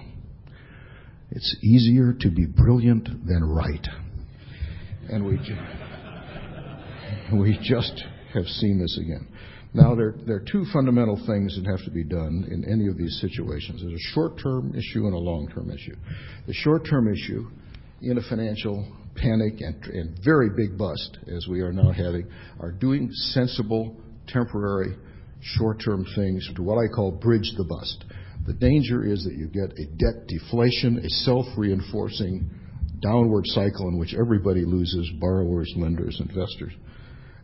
it's easier to be brilliant than right." And we <laughs> just have seen this again. Now, there are two fundamental things that have to be done in any of these situations. There's a short-term issue and a long-term issue. The short-term issue in a financial panic and very big bust, as we are now having, are doing sensible, temporary, short-term things to what I call bridge the bust. The danger is that you get a debt deflation, a self-reinforcing downward cycle in which everybody loses: borrowers, lenders, investors.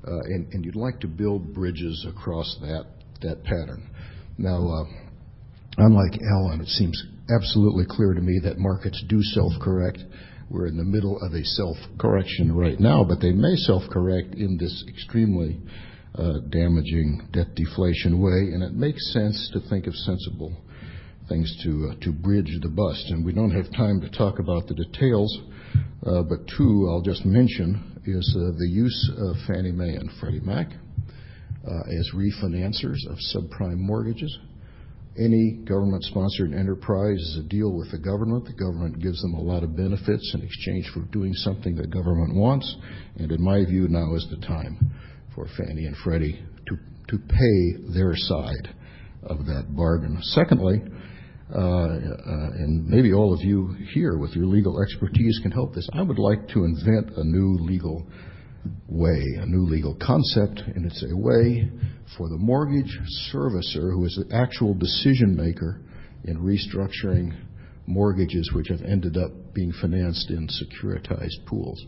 Uh, and you'd like to build bridges across that pattern. Now, uh, unlike Allen, it seems absolutely clear to me that markets do self-correct. We're in the middle of a self-correction right now, but they may self-correct in this extremely uh, damaging debt deflation way. And it makes sense to think of sensible things to bridge the bust. And we don't have time to talk about the details, but two I'll just mention is uh, the use of Fannie Mae and Freddie Mac uh, as refinancers of subprime mortgages. Any government-sponsored enterprise is a deal with the government. The government gives them a lot of benefits in exchange for doing something the government wants. And in my view, now is the time for Fannie and Freddie to pay their side of that bargain. Secondly, Uh, uh, and maybe all of you here with your legal expertise can help this, I would like to invent a new legal way, a new legal concept. And it's a way for the mortgage servicer, who is the actual decision-maker in restructuring mortgages which have ended up being financed in securitized pools,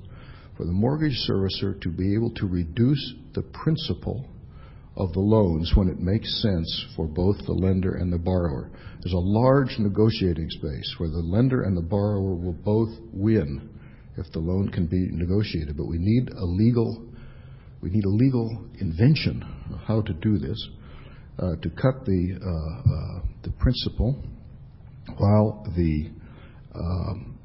for the mortgage servicer to be able to reduce the principal of the loans when it makes sense for both the lender and the borrower. There's a large negotiating space where the lender and the borrower will both win if the loan can be negotiated. But we need a legal we need a legal invention of how to do this, uh, to cut uh, uh, the principal while the um,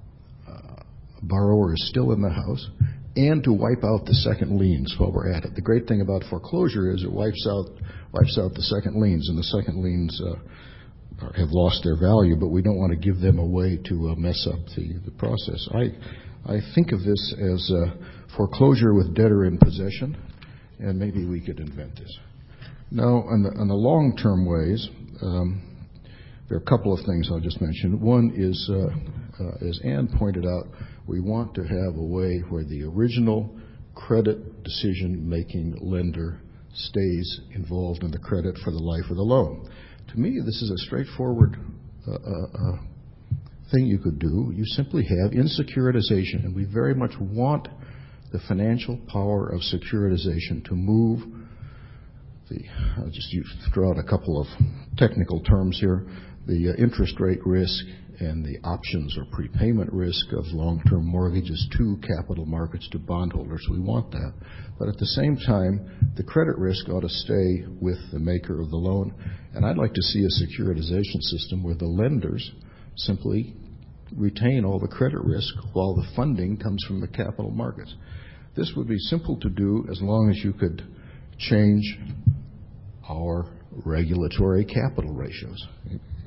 borrower is still in the house and to wipe out the second liens while we're at it. The great thing about foreclosure is it wipes out the second liens, and the second liens uh, have lost their value, but we don't want to give them a way to uh, mess up the process. I think of this as uh, foreclosure with debtor in possession, and maybe we could invent this. Now, on the long-term ways, um, there are a couple of things I'll just mention. One is, as Anne pointed out, we want to have a way where the original credit decision-making lender stays involved in the credit for the life of the loan. To me, this is a straightforward uh, uh, uh, thing you could do. You simply have in securitization, and we very much want the financial power of securitization to move I'll just throw out a couple of technical terms here, the interest rate risk and the options or prepayment risk of long-term mortgages to capital markets, to bondholders. We want that. But at the same time, the credit risk ought to stay with the maker of the loan. And I'd like to see a securitization system where the lenders simply retain all the credit risk while the funding comes from the capital markets. This would be simple to do as long as you could change our regulatory capital ratios.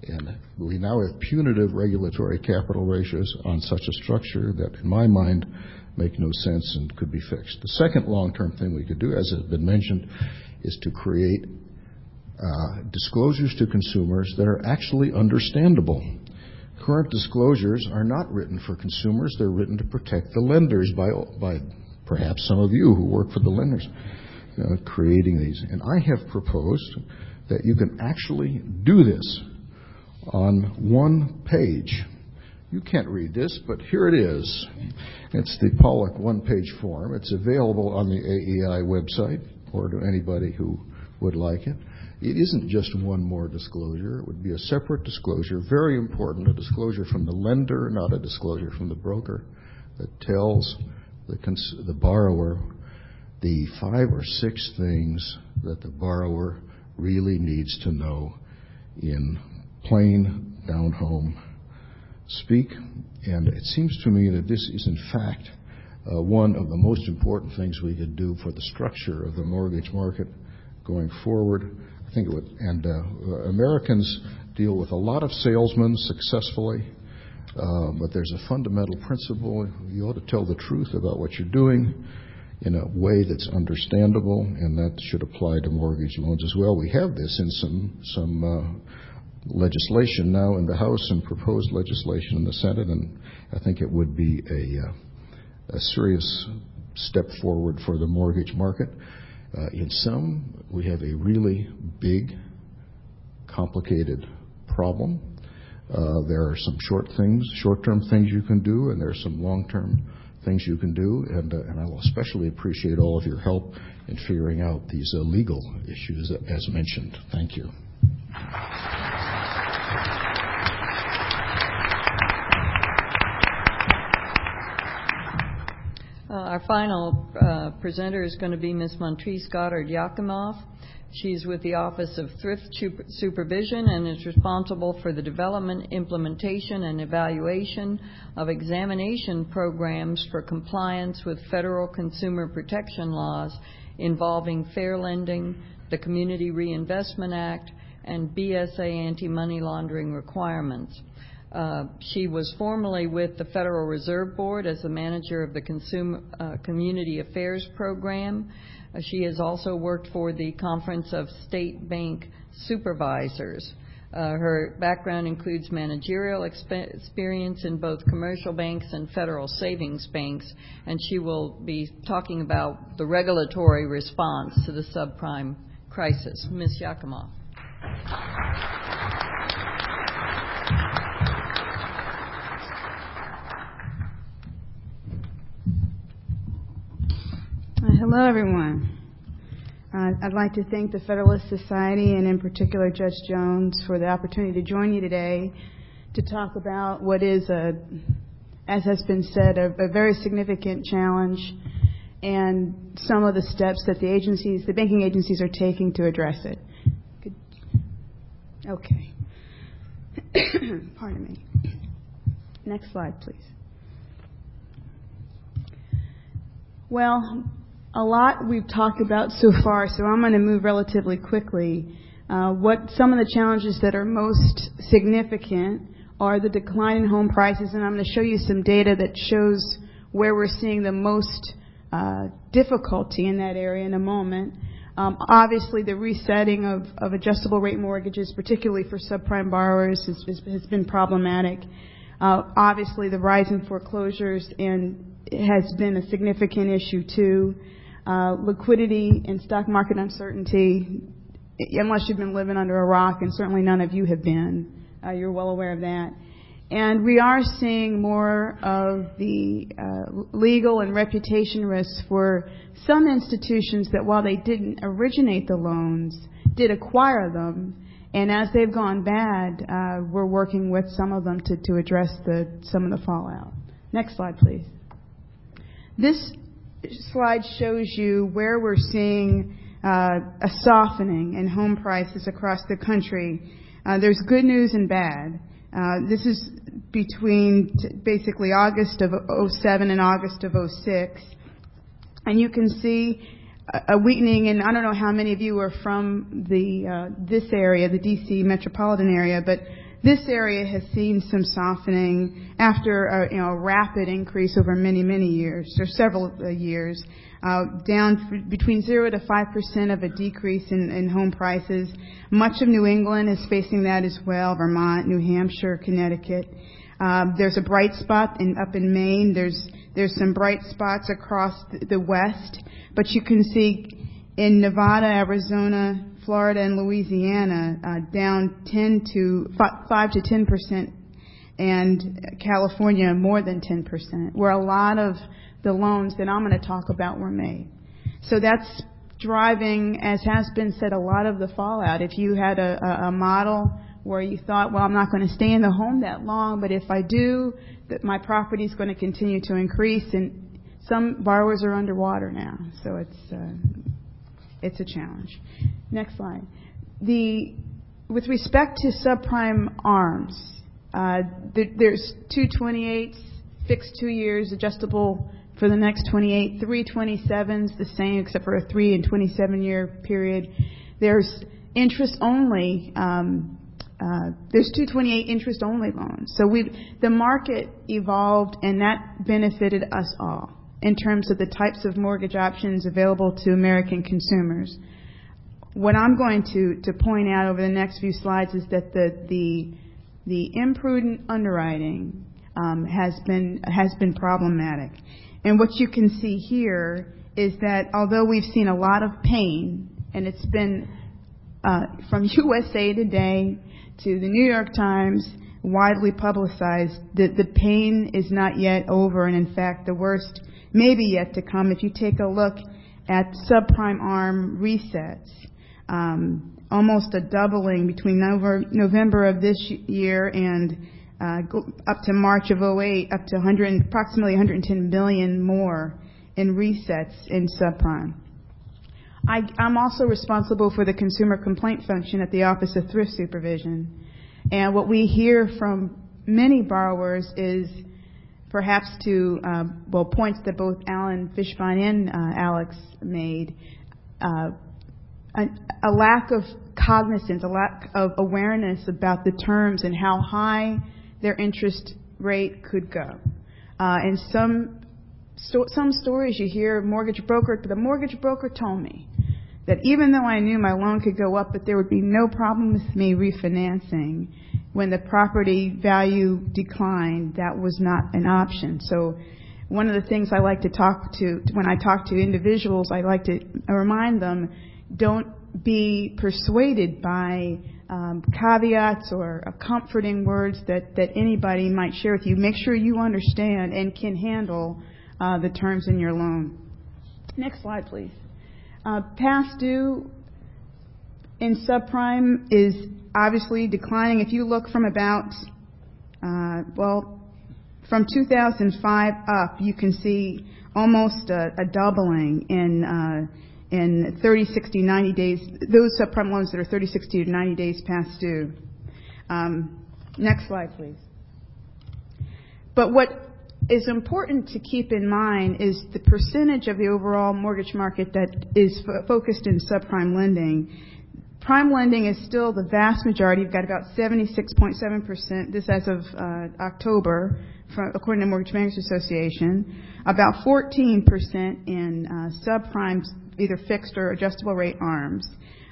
And we now have punitive regulatory capital ratios on such a structure that, in my mind, make no sense and could be fixed. The second long-term thing we could do, as has been mentioned, is to create uh, disclosures to consumers that are actually understandable. Current disclosures are not written for consumers. They're written to protect the lenders by perhaps some of you who work for the lenders uh, creating these. And I have proposed that you can actually do this on one page. You can't read this, but here it is. It's the Pollock one-page form. It's available on the AEI website or to anybody who would like it. It isn't just one more disclosure. It would be a separate disclosure, very important, a disclosure from the lender, not a disclosure from the broker, that tells the borrower the five or six things that the borrower really needs to know in plain down-home speak. And it seems to me that this is, in fact, uh, one of the most important things we could do for the structure of the mortgage market going forward. I think it would, and uh, Americans deal with a lot of salesmen successfully, uh, but there's a fundamental principle. You ought to tell the truth about what you're doing in a way that's understandable, and that should apply to mortgage loans as well. We have this in some, some legislation now in the House and proposed legislation in the Senate, and I think it would be a uh, serious step forward for the mortgage market. Uh, in some, we have a really big, complicated problem. Uh, there are some short-term things you can do, and there are some long-term things you can do. And I will especially appreciate all of your help in figuring out these legal issues, as mentioned. Thank you. Uh, our final uh, presenter is going to be Ms. Montrice Goddard-Yakimov. She's with the Office of Thrift Supervision and is responsible for the development, implementation, and evaluation of examination programs for compliance with federal consumer protection laws involving fair lending, the Community Reinvestment Act, and BSA anti-money laundering requirements. Uh, she was formerly with the Federal Reserve Board as the manager of the consumer uh, Community Affairs Program. Uh, she has also worked for the Conference of State Bank Supervisors. Her background includes managerial experience in both commercial banks and federal savings banks, and she will be talking about the regulatory response to the subprime crisis. Ms. Yakimov. Uh, hello, everyone. Uh, I'd like to thank the Federalist Society and, in particular, Judge Jones for the opportunity to join you today to talk about what is, a, as has been said, a very significant challenge and some of the steps that the agencies, the banking agencies, are taking to address it. Okay. <coughs> Pardon me. Next slide, please. Well, a lot we've talked about so far, so I'm going to move relatively quickly. Uh, what some of the challenges that are most significant are the decline in home prices, and I'm going to show you some data that shows where we're seeing the most uh, difficulty in that area in a moment. Obviously, the resetting of adjustable-rate mortgages, particularly for subprime borrowers, has been problematic. Obviously, the rise in foreclosures has been a significant issue too. Uh, liquidity and stock market uncertainty, unless you've been living under a rock, and certainly none of you have been, uh, you're well aware of that. And we are seeing more of the uh, legal and reputation risks for some institutions that while they didn't originate the loans, did acquire them. And as they've gone bad, uh, we're working with some of them to, to address the, some of the fallout. Next slide, please. This slide shows you where we're seeing uh, a softening in home prices across the country. Uh, there's good news and bad. Uh, this is between basically August of 07 and August of 06. And you can see a, a weakening, and I don't know how many of you are from the uh, this area, the DC metropolitan area, but this area has seen some softening after a, you know, rapid increase over many, many years, or several years, uh, down between 0 to 5% of a decrease in, in home prices. Much of New England is facing that as well, Vermont, New Hampshire, Connecticut. Um, there's a bright spot in, up in Maine. There's there's some bright spots across the, the west, but you can see in Nevada, Arizona, Florida, and Louisiana uh, down 10 to 5 to 10 percent, and California more than 10 percent, where a lot of the loans that I'm going to talk about were made. So that's driving, as has been said, a lot of the fallout. If you had a, a, a model where you thought, well, I'm not going to stay in the home that long, but if I do, that my property is going to continue to increase, and some borrowers are underwater now, so it's uh, it's a challenge. Next slide. The with respect to subprime ARMs, uh, there, there's two 28s, fixed two years, adjustable for the next 28, 327s, the same except for a three and 27 year period. There's interest only um, uh, there's 228 interest-only loans. So we, the market evolved, and that benefited us all in terms of the types of mortgage options available to American consumers. What I'm going to to point out over the next few slides is that the the, the imprudent underwriting um, has been problematic. And what you can see here is that although we've seen a lot of pain, and it's been uh, from <laughs> USA Today to the New York Times, widely publicized, that the pain is not yet over, and in fact, the worst may be yet to come. If you take a look at subprime ARM resets, um, almost a doubling between November of this year and uh, up to March of 08, up to 100, approximately 110 billion more in resets in subprime. I, I'm also responsible for the consumer complaint function at the Office of Thrift Supervision. And what we hear from many borrowers is perhaps to, uh, well, points that both Allen Fishbein and uh, Alex made, uh, a, a lack of cognizance, a lack of awareness about the terms and how high their interest rate could go. Uh, and some so, some stories you hear mortgage broker, the mortgage broker told me that even though I knew my loan could go up, but there would be no problem with me refinancing when the property value declined, that was not an option. So one of the things I like to talk to, when I talk to individuals, I like to remind them, don't be persuaded by um, caveats or comforting words that, that anybody might share with you. Make sure you understand and can handle uh, the terms in your loan. Next slide, please. Uh, past due in subprime is obviously declining. If you look from about, uh, well, from 2005 up, you can see almost a doubling in 30, 60, 90 days, those subprime loans that are 30, 60 to 90 days past due. Um, next slide, please. But what is important to keep in mind is the percentage of the overall mortgage market that is focused in subprime lending. Prime lending is still the vast majority. You've got about 76.7%, this as of uh, October, according to Mortgage Bankers Association. About 14% in uh, subprime, either fixed or adjustable rate ARMs.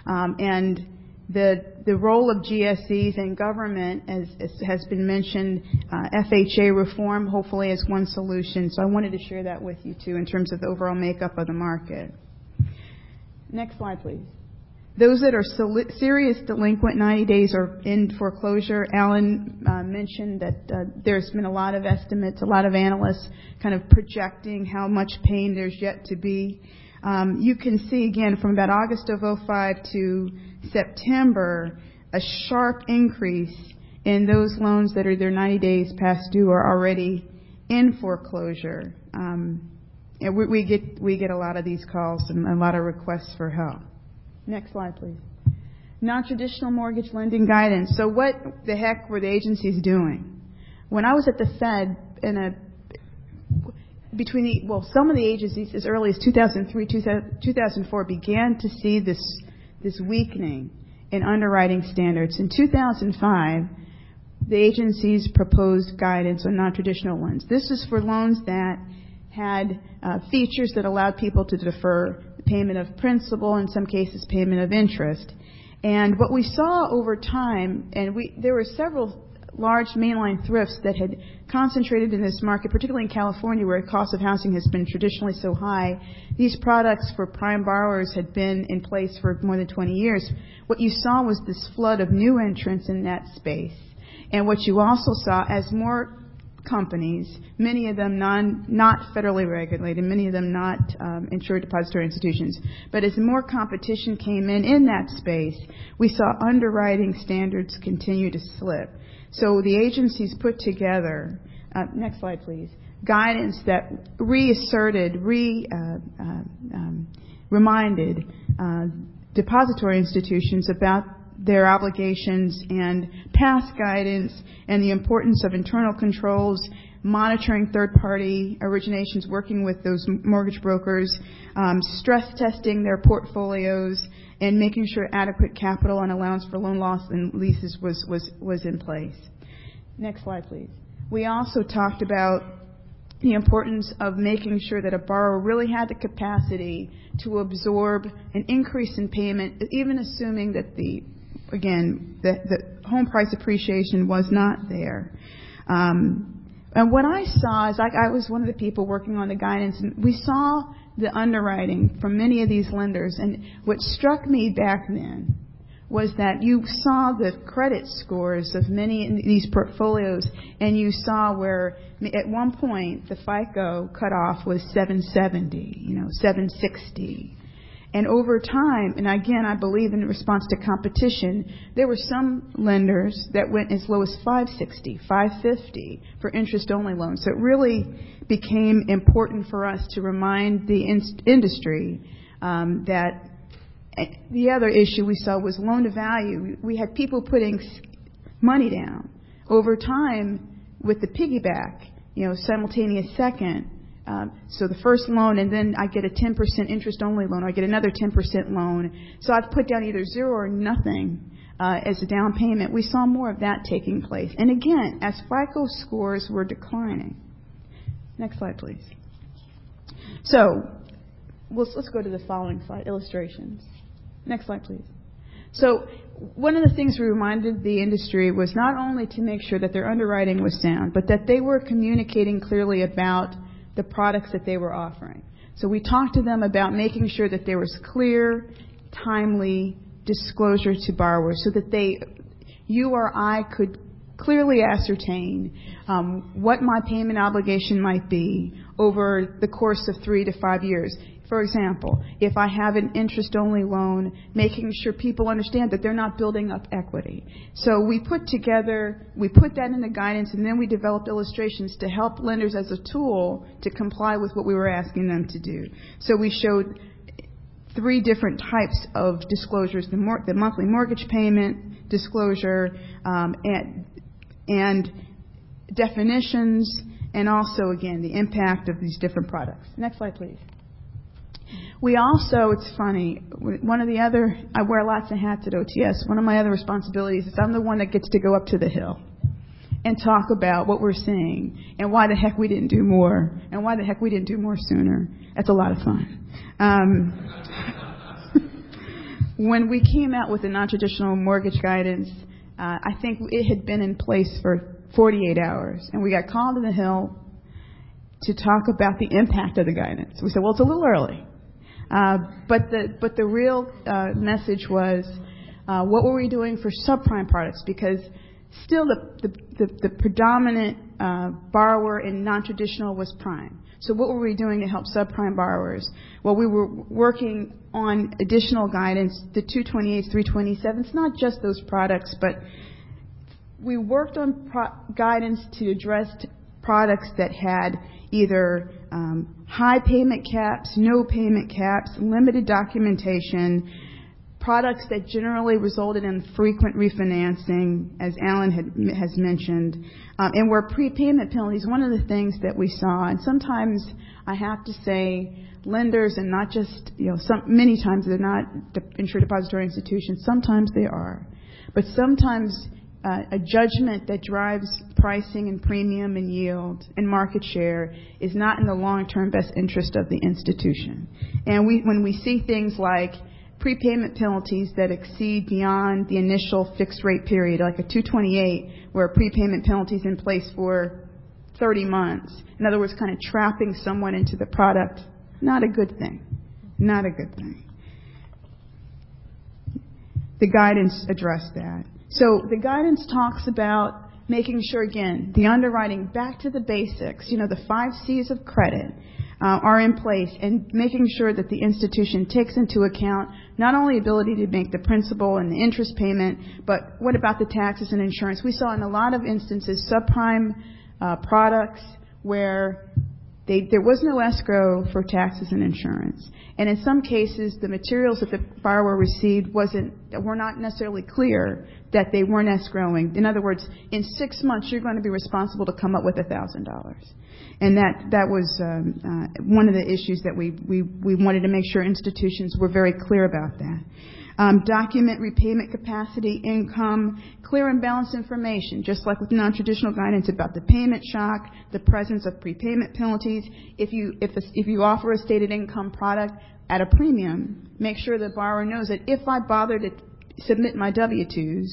Um, and the the role of GSEs and government, as, as has been mentioned, uh, FHA reform hopefully is one solution. So I wanted to share that with you too in terms of the overall makeup of the market. Next slide, please. Those that are serious delinquent 90 days or in foreclosure, Allen uh, mentioned that uh, there's been a lot of estimates, a lot of analysts kind of projecting how much pain there's yet to be. Um, you can see again from about August of 05 to September a sharp increase in those loans that are their 90 days past due or already in foreclosure. Um, and we, we get we get a lot of these calls and a lot of requests for help. Next slide, please. Non-traditional mortgage lending guidance. So what the heck were the agencies doing? When I was at the Fed in a between the well, some of the agencies as early as 2003, 2004 began to see this this weakening in underwriting standards. In 2005, the agencies proposed guidance on non-traditional loans. This is for loans that had uh, features that allowed people to defer payment of principal, in some cases payment of interest. And what we saw over time, and we, there were several large mainline thrifts that had concentrated in this market, particularly in California where the cost of housing has been traditionally so high. These products for prime borrowers had been in place for more than 20 years. What you saw was this flood of new entrants in that space. And what you also saw as more companies, many of them non, not federally regulated, many of them not um, insured depository institutions. But as more competition came in in that space, we saw underwriting standards continue to slip. So the agencies put together, uh, next slide please, guidance that reasserted, re, uh, uh, um, reminded uh, depository institutions about their obligations and past guidance and the importance of internal controls, monitoring third-party originations, working with those mortgage brokers, um, stress testing their portfolios, and making sure adequate capital and allowance for loan loss and leases was, was, was in place. Next slide, please. We also talked about the importance of making sure that a borrower really had the capacity to absorb an increase in payment, even assuming that the again, the, home price appreciation was not there. Um, and what I saw is I was one of the people working on the guidance, and we saw the underwriting from many of these lenders. And what struck me back then was that you saw the credit scores of many in these portfolios, and you saw where at one point the FICO cutoff was 770, you know, 760. And over time, and again, I believe in response to competition, there were some lenders that went as low as 560, 550 for interest-only loans. So it really became important for us to remind the in- industry um, that eh, the other issue we saw was loan to value. We had people putting money down. Over time, with the piggyback, you know, simultaneous second, um, so the first loan, and then I get a 10% interest-only loan, or I get another 10% loan. So I've put down either zero or nothing uh, as a down payment. We saw more of that taking place. And again, as FICO scores were declining. Next slide, please. So let's, let's go to the following slide, illustrations. Next slide, please. So one of the things we reminded the industry was not only to make sure that their underwriting was sound, but that they were communicating clearly about the products that they were offering. So we talked to them about making sure that there was clear, timely disclosure to borrowers so that they, you or I could clearly ascertain um, what my payment obligation might be over the course of three to five years. For example, if I have an interest-only loan, making sure people understand that they're not building up equity. So we put together, we put that in the guidance, and then we developed illustrations to help lenders as a tool to comply with what we were asking them to do. So we showed three different types of disclosures, the, mor- the monthly mortgage payment disclosure, um, and, and definitions, and also, again, the impact of these different products. Next slide, please. We also, it's funny, one of the other, I wear lots of hats at OTS. One of my other responsibilities is I'm the one that gets to go up to the hill and talk about what we're seeing and why the heck we didn't do more and why the heck we didn't do more sooner. That's a lot of fun. Um, <laughs> when we came out with the non-traditional mortgage guidance, uh, I think it had been in place for 48 hours, and we got called to the Hill to talk about the impact of the guidance. We said, well, it's a little early. Uh, but the but the real uh, message was, uh, what were we doing for subprime products? Because still the the, the, the predominant uh, borrower in non-traditional was prime. So what were we doing to help subprime borrowers? Well, we were working on additional guidance, the 228s, 327s, not just those products, but we worked on pro- guidance to address products that had either high payment caps, no payment caps, limited documentation, products that generally resulted in frequent refinancing, as Allen has mentioned, um, and where prepayment penalties, one of the things that we saw, and sometimes I have to say, lenders and not just, you know, some, many times they're not insured depository institutions, sometimes they are. But sometimes Uh, a judgment that drives pricing and premium and yield and market share is not in the long-term best interest of the institution. And we, when we see things like prepayment penalties that exceed beyond the initial fixed rate period, like a 228, where a prepayment penalty is in place for 30 months. In other words, kind of trapping someone into the product. Not a good thing. Not a good thing. The guidance addressed that. So the guidance talks about making sure, again, the underwriting back to the basics, you know, the five C's of credit uh, are in place and making sure that the institution takes into account not only ability to make the principal and the interest payment, but what about the taxes and insurance? We saw in a lot of instances subprime uh, products where they, there was no escrow for taxes and insurance. And in some cases, the materials that the borrower received wasn't, were not necessarily clear that they weren't escrowing. In other words, in six months, you're going to be responsible to come up with $1,000. And that, that was um, uh, one of the issues that we, we, we wanted to make sure institutions were very clear about that. Um, document repayment capacity, income, clear and balanced information, just like with non-traditional guidance about the payment shock, the presence of prepayment penalties. If you, if, a, if you offer a stated income product at a premium, make sure the borrower knows that if I bother to submit my W-2s,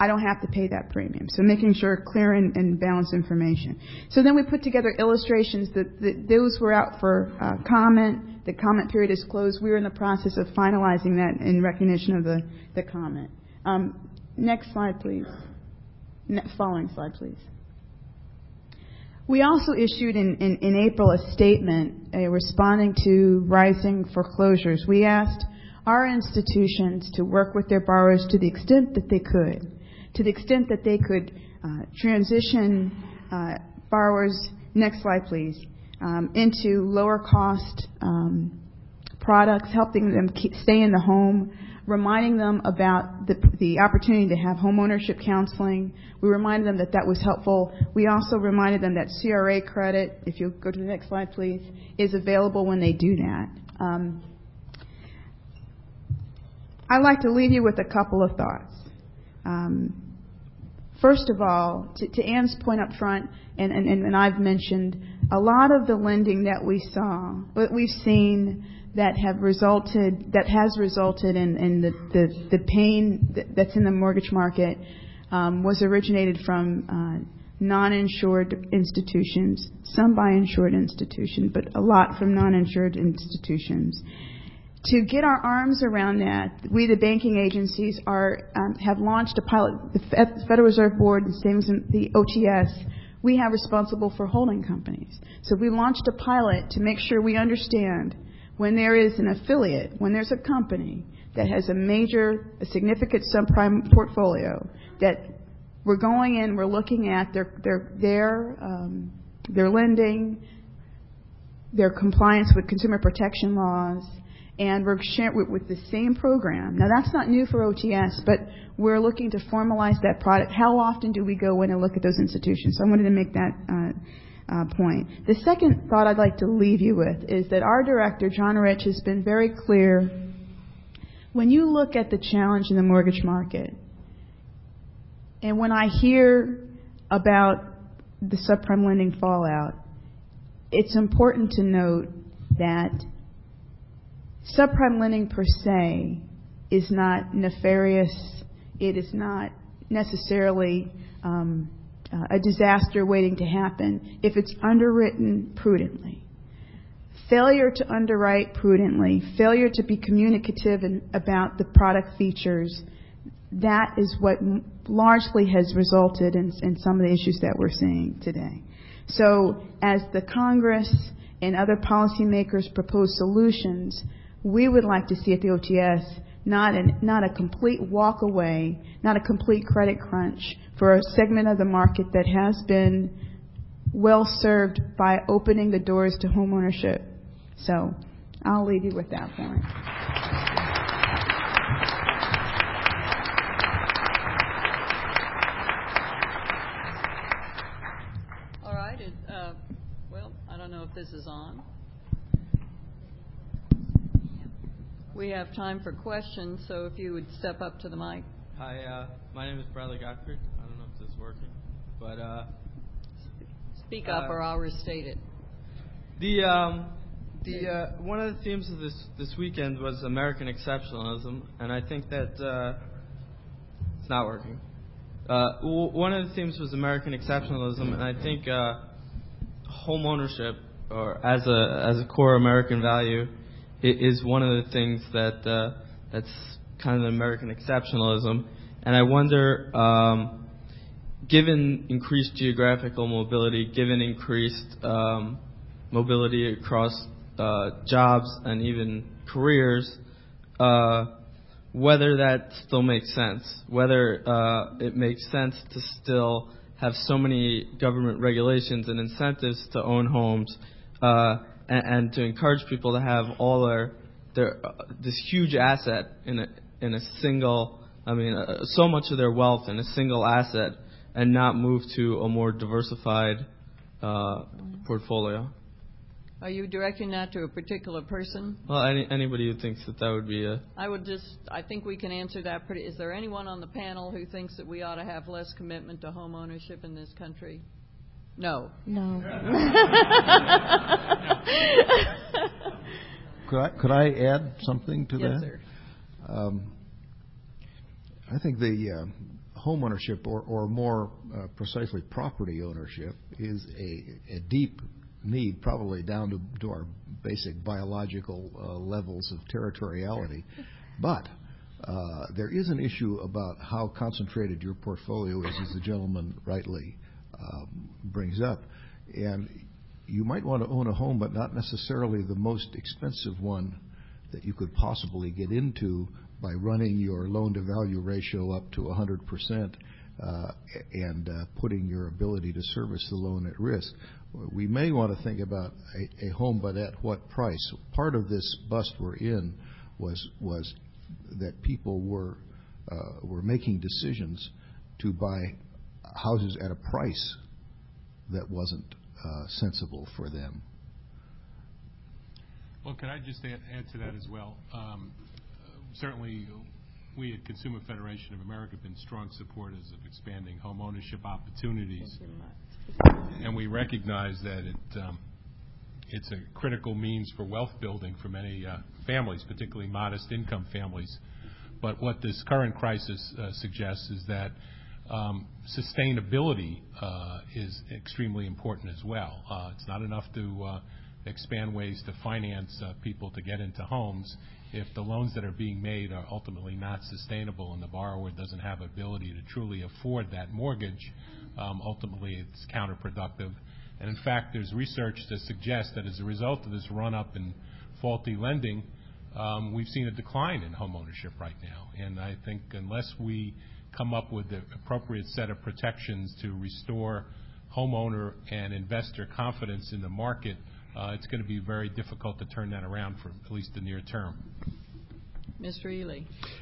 I don't have to pay that premium. So making sure clear and, and balanced information. So then we put together illustrations that, that those were out for uh, comment. The comment period is closed. We're in the process of finalizing that in recognition of the, the comment. Um, next slide, please. Ne- following slide, please. We also issued in, in, in April a statement uh, responding to rising foreclosures. We asked our institutions to work with their borrowers to the extent that they could to the extent that they could uh, transition uh, borrowers, next slide please, um, into lower cost um, products, helping them stay in the home, reminding them about the opportunity to have homeownership counseling. We reminded them that that was helpful. We also reminded them that CRA credit, if you'll go to the next slide please, is available when they do that. Um, I'd like to leave you with a couple of thoughts. First of all, to Anne's point up front, and, and, and I've mentioned, a lot of the lending that we saw, what we've seen that have resulted, that has resulted in the pain that's in the mortgage market, um, was originated from uh, non-insured institutions, some by insured institutions, but a lot from non-insured institutions to get our arms around that, we, the banking agencies, are um, have launched a pilot. The Federal Reserve Board, the as the OTS, we have responsible for holding companies. So we launched a pilot to make sure we understand when there is an affiliate, when there's a company that has a major, a significant subprime portfolio, that we're going in, we're looking at their their their um, their lending, their compliance with consumer protection laws and we're sharing with the same program. Now, that's not new for OTS, but we're looking to formalize that product. How often do we go in and look at those institutions? So I wanted to make that uh, point. The second thought I'd like to leave you with is that our director, John Reich, has been very clear. When you look at the challenge in the mortgage market, and when I hear about the subprime lending fallout, it's important to note that subprime lending per se is not nefarious. It is not necessarily um, Uh, a disaster waiting to happen if it's underwritten prudently. Failure to underwrite prudently, failure to be communicative in, about the product features, that is what largely has resulted in, in some of the issues that we're seeing today. So as the Congress and other policymakers propose solutions, we would like to see at the OTS not, a complete walk away, not a complete credit crunch for a segment of the market that has been well served by opening the doors to homeownership. So I'll leave you with that point. All right. Uh, well, I don't know if this is on. We have time for questions, so if you would step up to the mic. Hi, uh, my name is Bradley Gottfried. I don't know if this is working, but uh, speak up, uh, or I'll restate it. The um, the uh, one of the themes of this this weekend was American exceptionalism, and I think that uh, it's not working. Uh, w- one of the themes was American exceptionalism, and I think uh, home ownership, or as a as a core American value, is one of the things that uh, that's kind of American exceptionalism. And I wonder, um, given increased geographical mobility, given increased um, mobility across uh, jobs and even careers, uh, whether that still makes sense, whether uh, it makes sense to still have so many government regulations and incentives to own homes uh, and, and to encourage people to have all their their uh, this huge asset in a in a single I mean uh, so much of their wealth in a single asset and not move to a more diversified uh, portfolio. Are you directing that to a particular person? Well, any, anybody who thinks that that would be a. I would just. I think we can answer that pretty. Is there anyone on the panel who thinks that we ought to have less commitment to home ownership in this country? No. No. <laughs> could I could I add something to yes, that? Sir. Um, I think the uh, home ownership, or, or more uh, precisely property ownership, is a, a deep need, probably down to, to our basic biological uh, levels of territoriality. But uh, there is an issue about how concentrated your portfolio is, as the gentleman rightly brings up. And you might want to own a home, but not necessarily the most expensive one that you could possibly get into by running your loan to value ratio up to 100% uh, and uh, putting your ability to service the loan at risk. We may want to think about a, home, but at what price? Part of this bust we're in was was that people were uh, were making decisions to buy houses at a price that wasn't uh, sensible for them. Well, can I just add, add to that as well? Um, certainly, we at Consumer Federation of America have been strong supporters of expanding home ownership opportunities. And we recognize that it, um, it's a critical means for wealth building for many uh, families, particularly modest income families. But what this current crisis uh, suggests is that sustainability uh, is extremely important as well. Uh, it's not enough to uh, expand ways to finance people to get into homes if the loans that are being made are ultimately not sustainable and the borrower doesn't have ability to truly afford that mortgage, um, ultimately it's counterproductive. And in fact, there's research to suggest that as a result of this run-up in faulty lending, um, we've seen a decline in homeownership right now. And I think unless we come up with the appropriate set of protections to restore homeowner and investor confidence in the market, uh, it's going to be very difficult to turn that around for at least the near term. Mr. Ely.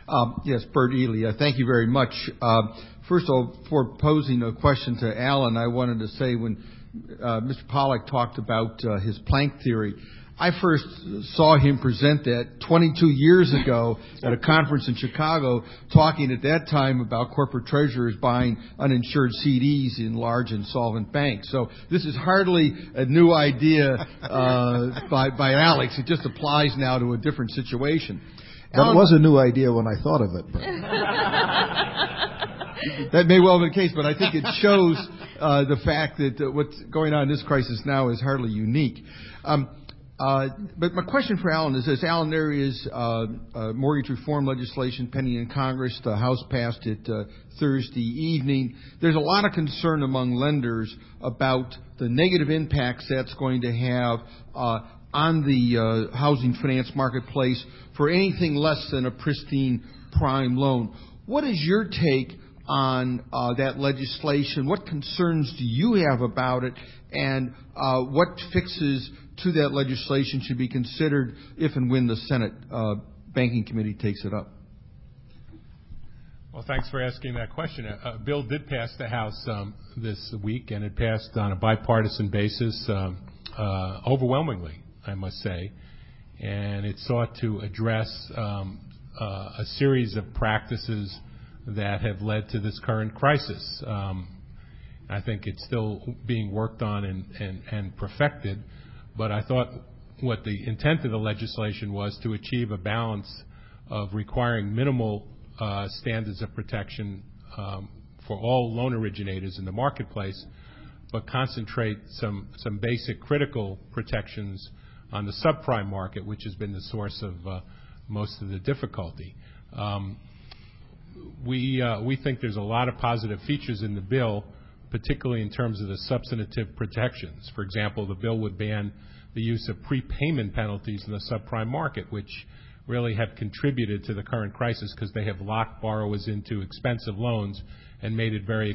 Um, yes, Bert Ely. Uh, thank you very much. Uh, first of all, for posing a question to Allen, I wanted to say when uh, Mr. Pollock talked about uh, his plank theory, I first saw him present that 22 years ago at a conference in Chicago, talking at that time about corporate treasurers buying uninsured CDs in large insolvent banks. So this is hardly a new idea uh, <laughs> by, by Alex. It just applies now to a different situation. That was a new idea when I thought of it. But. <laughs> that may well be the case, but I think it shows uh, the fact that uh, what's going on in this crisis now is hardly unique. Um, my question for Allen is this. Allen, there is uh, uh, mortgage reform legislation pending in Congress. The House passed it uh, Thursday evening. There's a lot of concern among lenders about the negative impacts that's going to have uh, on the uh, housing finance marketplace for anything less than a pristine prime loan. What is your take on uh, that legislation? What concerns do you have about it? And uh, what fixes to that legislation should be considered if and when the Senate uh, Banking Committee takes it up? Well, thanks for asking that question. A bill did pass the House um, this week, and it passed on a bipartisan basis um, uh, overwhelmingly, I must say. And it sought to address um, uh, a series of practices that have led to this current crisis. Um, I think it's still being worked on and, and, and perfected, but I thought what the intent of the legislation was to achieve a balance of requiring minimal uh, standards of protection um, for all loan originators in the marketplace, but concentrate some, some basic critical protections on the subprime market, which has been the source of uh, most of the difficulty. Um, we, uh, we think there's a lot of positive features in the bill, particularly in terms of the substantive protections. For example, the bill would ban the use of prepayment penalties in the subprime market, which really have contributed to the current crisis because they have locked borrowers into expensive loans and made it very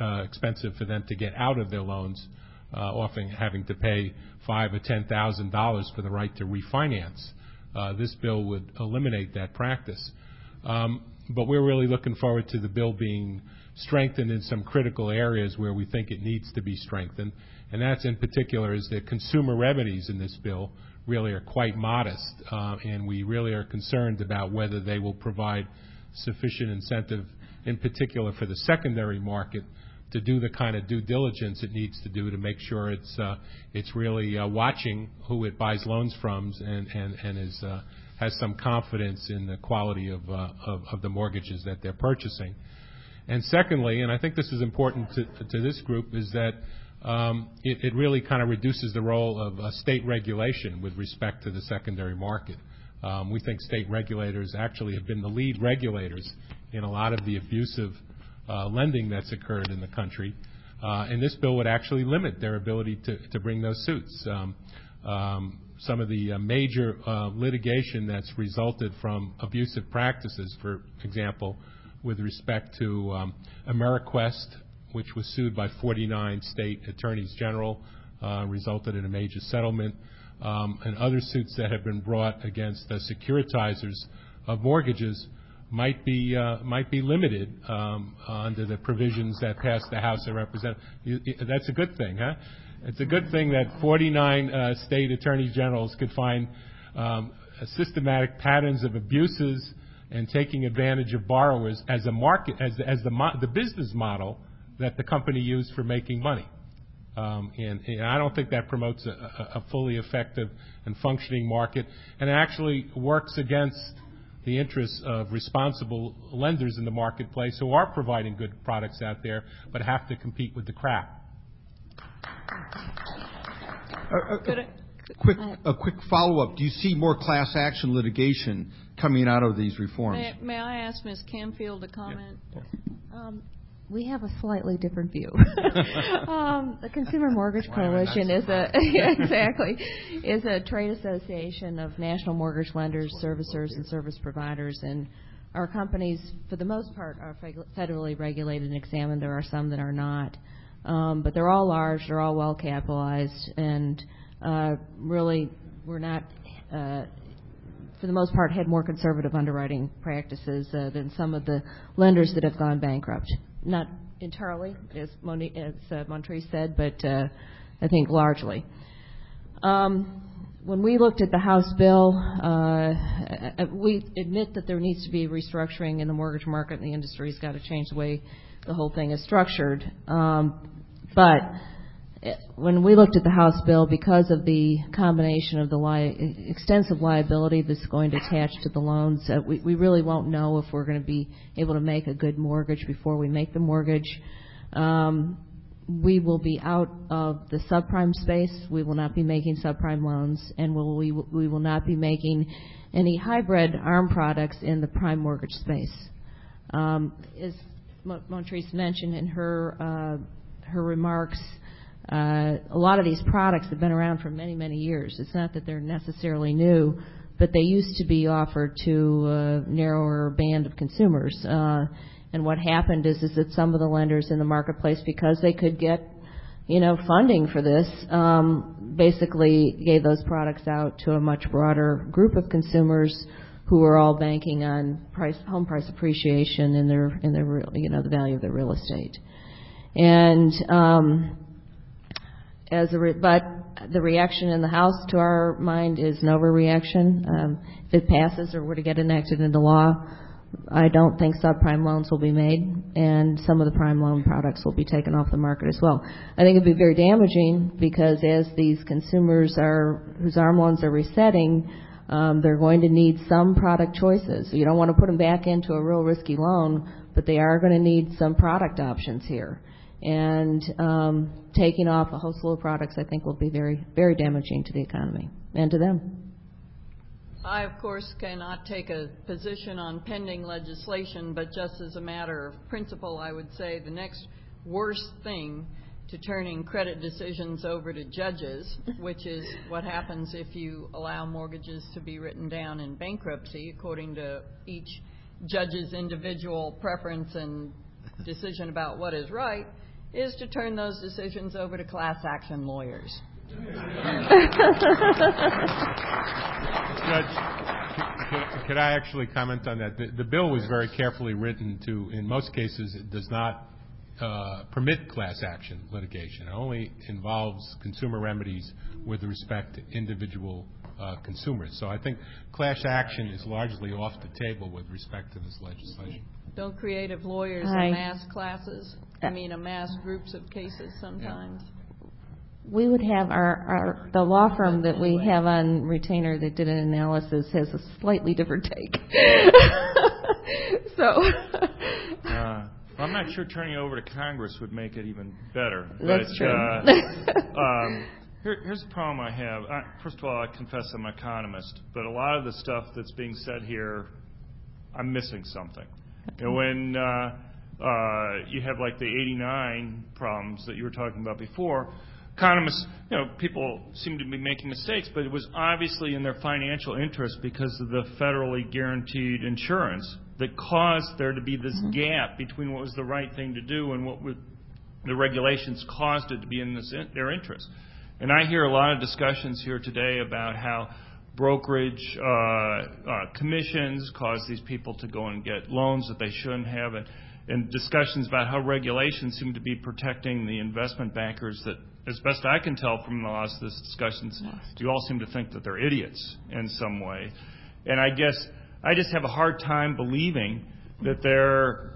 uh, expensive for them to get out of their loans, uh, often having to pay five or ten thousand dollars for the right to refinance. Uh, this bill would eliminate that practice. Um, but we're really looking forward to the bill being strengthened in some critical areas where we think it needs to be strengthened. And that's in particular is that consumer remedies in this bill really are quite modest, uh, and we really are concerned about whether they will provide sufficient incentive, in particular for the secondary market, to do the kind of due diligence it needs to do to make sure it's uh, it's really uh, watching who it buys loans from and and and is uh, has some confidence in the quality of, uh, of, of the mortgages that they're purchasing. And secondly, and I think this is important to, to this group, is that um, it, it really kind of reduces the role of uh, state regulation with respect to the secondary market. Um, we think state regulators actually have been the lead regulators in a lot of the abusive uh, lending that's occurred in the country. Uh, and this bill would actually limit their ability to, to bring those suits. Um, um, some of the uh, major uh, litigation that's resulted from abusive practices, for example, with respect to um, AmeriQuest, which was sued by 49 state attorneys general, uh, resulted in a major settlement, um, and other suits that have been brought against the securitizers of mortgages might be uh, might be limited um, under the provisions that passed the House of Representatives. That's a good thing, huh? It's a good thing that 49 uh, state attorneys generals could find systematic patterns of abuses and taking advantage of borrowers as a market, as, as the, mo- the business model that the company used for making money. Um, and, and, I don't think that promotes a, a, fully effective and functioning market, and it actually works against the interests of responsible lenders in the marketplace who are providing good products out there, but have to compete with the crap. A quick follow-up. Do you see more class action litigation coming out of these reforms? May I ask Ms. Canfield to comment? Um, we have a slightly different view. <laughs> <laughs> um, the Consumer Mortgage Coalition is a <laughs> exactly is a trade association of national mortgage lenders, servicers, and service providers, and our companies, for the most part, are federally regulated and examined. There are some that are not. Um, but they're all large, they're all well capitalized, and really we're not, uh, for the most part, had more conservative underwriting practices uh, than some of the lenders that have gone bankrupt. Not entirely, as, uh, Montrice said, but uh, I think largely. Um, when we looked at the House bill, uh, uh, we admit that there needs to be restructuring in the mortgage market, and the industry's got to change the way the whole thing is structured. Um, but when we looked at the House bill, because of the combination of the extensive liability that's going to attach to the loans, uh, we, really won't know if we're going to be able to make a good mortgage before we make the mortgage. Um, we will be out of the subprime space. We will not be making subprime loans, and we, will- not be making any hybrid ARM products in the prime mortgage space. Um, As Mo- Montrice mentioned in her, uh, her remarks, uh, a lot of these products have been around for many, many years. It's not that they're necessarily new, but they used to be offered to a narrower band of consumers. Uh, And what happened is, is that some of the lenders in the marketplace, because they could get, you know, funding for this, um, basically gave those products out to a much broader group of consumers who are all banking on price, home price appreciation in their, in their, you know, the value of their real estate. And, um, as a, re- but the reaction in the House, to our mind, is an overreaction. Um, If it passes or were to get enacted into law, I don't think subprime loans will be made, and some of the prime loan products will be taken off the market as well. I think it'd be very damaging, because as these consumers are, whose ARM loans are resetting, um, they're going to need some product choices. You don't want to put them back into a real risky loan, but they are going to need some product options here. And um, taking off a whole slew of products, I think, will be very, very damaging to the economy and to them. I, of course, cannot take a position on pending legislation, but just as a matter of principle, I would say the next worst thing to turning credit decisions over to judges, which is what happens if you allow mortgages to be written down in bankruptcy according to each judge's individual preference and decision about what is right, is to turn those decisions over to class action lawyers. Judge, c- c- could I actually comment on that? The- The bill was very carefully written to, in most cases, it does not uh, permit class action litigation. It only involves consumer remedies with respect to individual uh, consumers. So I think class action is largely off the table with respect to this legislation. Don't creative lawyers Hi. amass classes? I mean, amass groups of cases sometimes? We would have our, our, the law firm that we have on retainer that did an analysis has a slightly different take. <laughs> So, Uh, I'm not sure turning it over to Congress would make it even better. That's but, true. Uh, <laughs> um, here, here's the problem I have. I, first of all, I confess I'm an economist, but a lot of the stuff that's being said here, I'm missing something. You know, when uh, you have like the 89 problems that you were talking about before, economists, you know, people seem to be making mistakes, but it was obviously in their financial interest because of the federally guaranteed insurance that caused there to be this gap between what was the right thing to do and what would, the regulations caused it to be in this, their interest. And I hear a lot of discussions here today about how brokerage uh, uh, commissions cause these people to go and get loans that they shouldn't have, and, and discussions about how regulations seem to be protecting the investment bankers that, as best I can tell from the last of these discussions, you all seem to think that they're idiots in some way. And I guess I just have a hard time believing that they're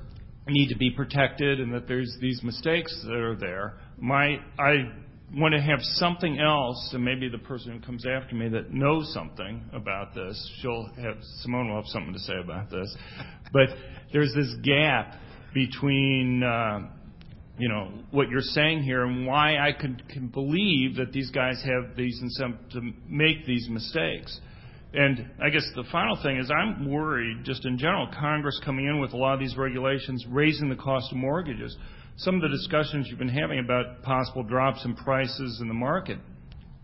need to be protected and that there's these mistakes that are there. My, I want to have something else, and maybe the person who comes after me that knows something about this, she'll have, Simone will have something to say about this. But there's this gap between, uh, you know, what you're saying here and why I can, can believe that these guys have these incentives to make these mistakes. And I guess the final thing is I'm worried, just in general, Congress coming in with a lot of these regulations, raising the cost of mortgages. Some of the discussions you've been having about possible drops in prices in the market,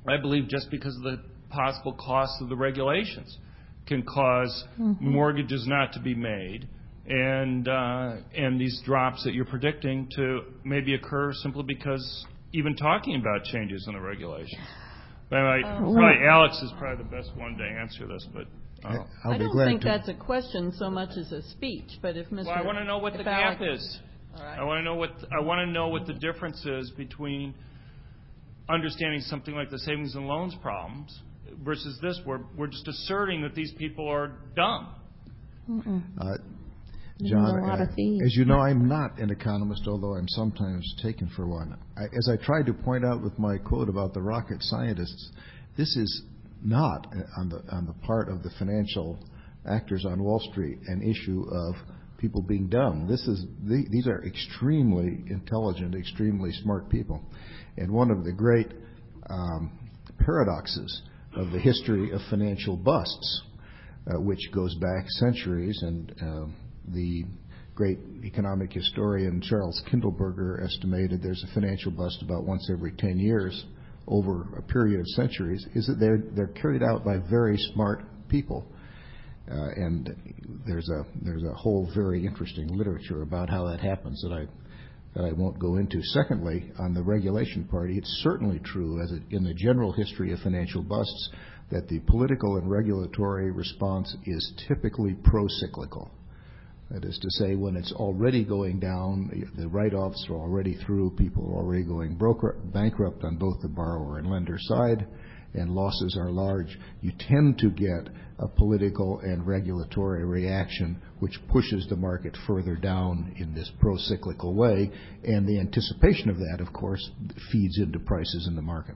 I believe just because of the possible cost of the regulations can cause mortgages not to be made and uh, and these drops that you're predicting to maybe occur simply because even talking about changes in the regulations. But anyway, probably Alex is probably the best one to answer this, but. uh, I'll I don't glad think to. that's a question so much as a speech, but if Mr. Well, I want to know what the gap Alex- is. All right. I want to know what I want to know what the difference is between understanding something like the savings and loans problems versus this, where we're just asserting that these people are dumb. John, uh, as you know, I'm not an economist, although I'm sometimes taken for one. I, as I tried to point out with my quote about the rocket scientists, this is not uh, on the on the part of the financial actors on Wall Street an issue of people being dumb. This is the, these are extremely intelligent, extremely smart people, and one of the great um, paradoxes of the history of financial busts, uh, which goes back centuries, and uh, the great economic historian Charles Kindleberger estimated there's a financial bust about once every 10 years over a period of centuries, is that they're, they're carried out by very smart people. Uh, and there's a there's a whole very interesting literature about how that happens that I that I won't go into. Secondly, on the regulation party, it's certainly true as it, in the general history of financial busts that the political and regulatory response is typically pro-cyclical. That is to say, when it's already going down, the write-offs are already through, people are already going bankrupt on both the borrower and lender side, and losses are large, you tend to get a political and regulatory reaction which pushes the market further down in this pro-cyclical way. And the anticipation of that, of course, feeds into prices in the market.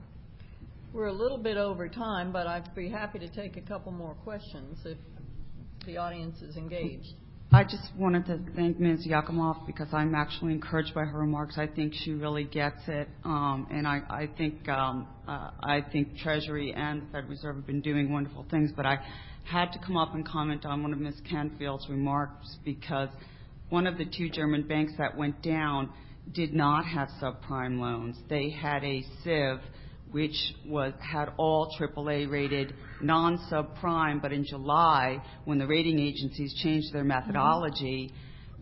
We're a little bit over time, but I'd be happy to take a couple more questions if the audience is engaged. I just wanted to thank Ms. Yakimov because I'm actually encouraged by her remarks. I think she really gets it, um, and I, I think um, uh, I think Treasury and the Federal Reserve have been doing wonderful things. But I had to come up and comment on one of Ms. Canfield's remarks because one of the two German banks that went down did not have subprime loans. They had a SIV which had all AAA-rated non-subprime. But in July, when the rating agencies changed their methodology,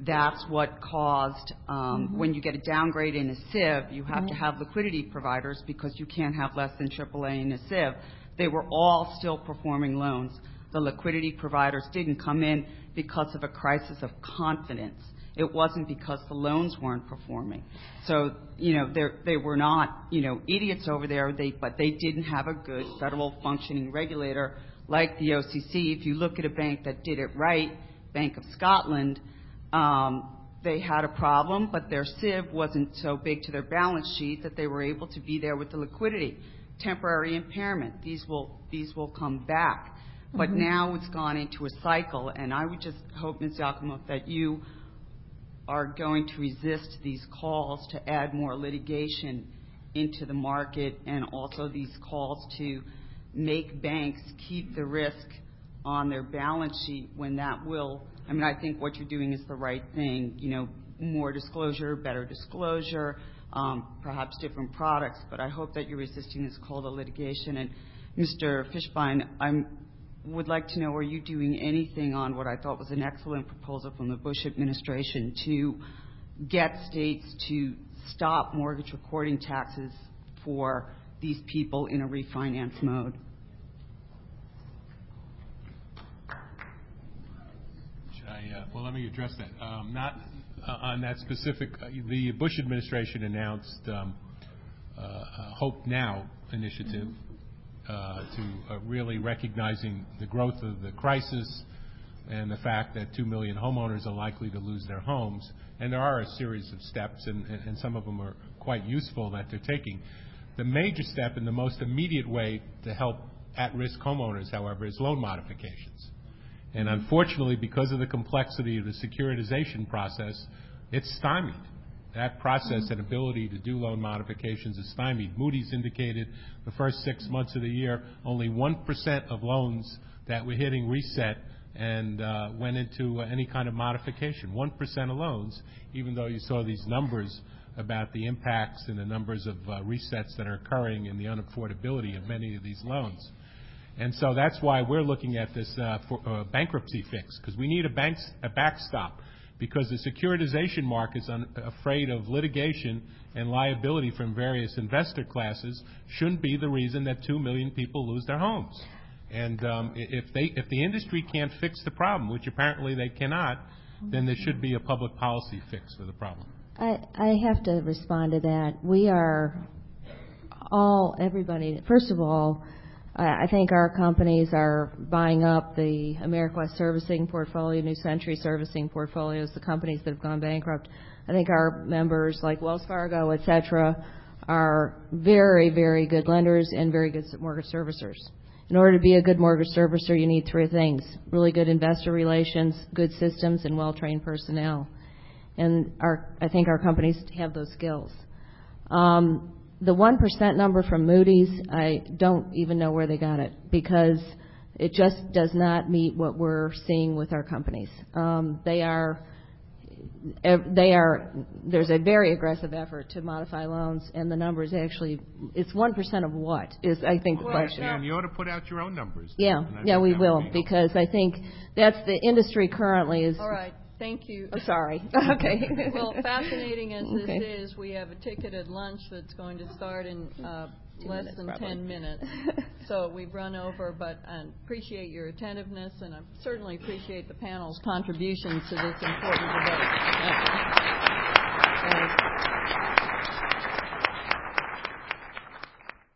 that's what caused um, mm-hmm. when you get a downgrade in a SIV, you have to have liquidity providers because you can't have less than AAA in a SIV. They were all still performing loans. The liquidity providers didn't come in because of a crisis of confidence. It wasn't because the loans weren't performing. So, you know, they were not, you know, idiots over there, but they didn't have a good federal functioning regulator like the OCC. If you look at a bank that did it right, Bank of Scotland, um, they had a problem, but their SIV wasn't so big to their balance sheet that they were able to be there with the liquidity. Temporary impairment. These will come back. But mm-hmm. now it's gone into a cycle, and I would just hope, Ms. Yakimov, that you are going to resist these calls to add more litigation into the market and also these calls to make banks keep the risk on their balance sheet when that will I mean, I think what you're doing is the right thing. You know, more disclosure, better disclosure, um, perhaps different products. But I hope that you're resisting this call to litigation. And Mr. Fishbein, I'm would like to know, are you doing anything on what I thought was an excellent proposal from the Bush administration to get states to stop mortgage recording taxes for these people in a refinance mode? Uh, well, let me address that. Um, not uh, on that specific. Uh, the Bush administration announced um, Hope Now initiative to uh, really recognizing the growth of the crisis and the fact that 2 million homeowners are likely to lose their homes. And there are a series of steps, and, and some of them are quite useful that they're taking. The major step and the most immediate way to help at-risk homeowners, however, is loan modifications. And unfortunately, because of the complexity of the securitization process, it's stymied. That process and ability to do loan modifications is stymied. Moody's indicated the first six months of the year, only 1% of loans that were hitting reset and uh, went into any kind of modification. 1% of loans, even though you saw these numbers about the impacts and the numbers of uh, resets that are occurring and the unaffordability of many of these loans. And so that's why we're looking at this uh, bankruptcy fix, because we need a backstop because the securitization market's are afraid of litigation and liability from various investor classes shouldn't be the reason that 2 million people lose their homes. And um, if the industry can't fix the problem, which apparently they cannot, then there should be a public policy fix for the problem. I have to respond to that. We are all, everybody, first of all, I think our companies are buying up the AmeriQuest servicing portfolio, New Century servicing portfolios, the companies that have gone bankrupt. I think our members, like Wells Fargo, et cetera, are very, very good lenders and very good mortgage servicers. In order to be a good mortgage servicer, you need three things: really good investor relations, good systems, and well-trained personnel. And I think our companies have those skills. Um, The 1% number from Moody's, I don't even know where they got it because it just does not meet what we're seeing with our companies. Um, they are they are there's a very aggressive effort to modify loans, and the number is actually it's one percent of what is I think the question. And you ought to put out your own numbers. Yeah, yeah, we will be because I think that's the industry currently is. All right, thank you. Oh, sorry. <laughs> okay. Well, fascinating as this Okay. is, we have a ticketed lunch that's going to start in uh, less minutes, than probably. 10 minutes. <laughs> So we've run over, but I appreciate your attentiveness, and I certainly appreciate the panel's contributions to this important debate. Thank you.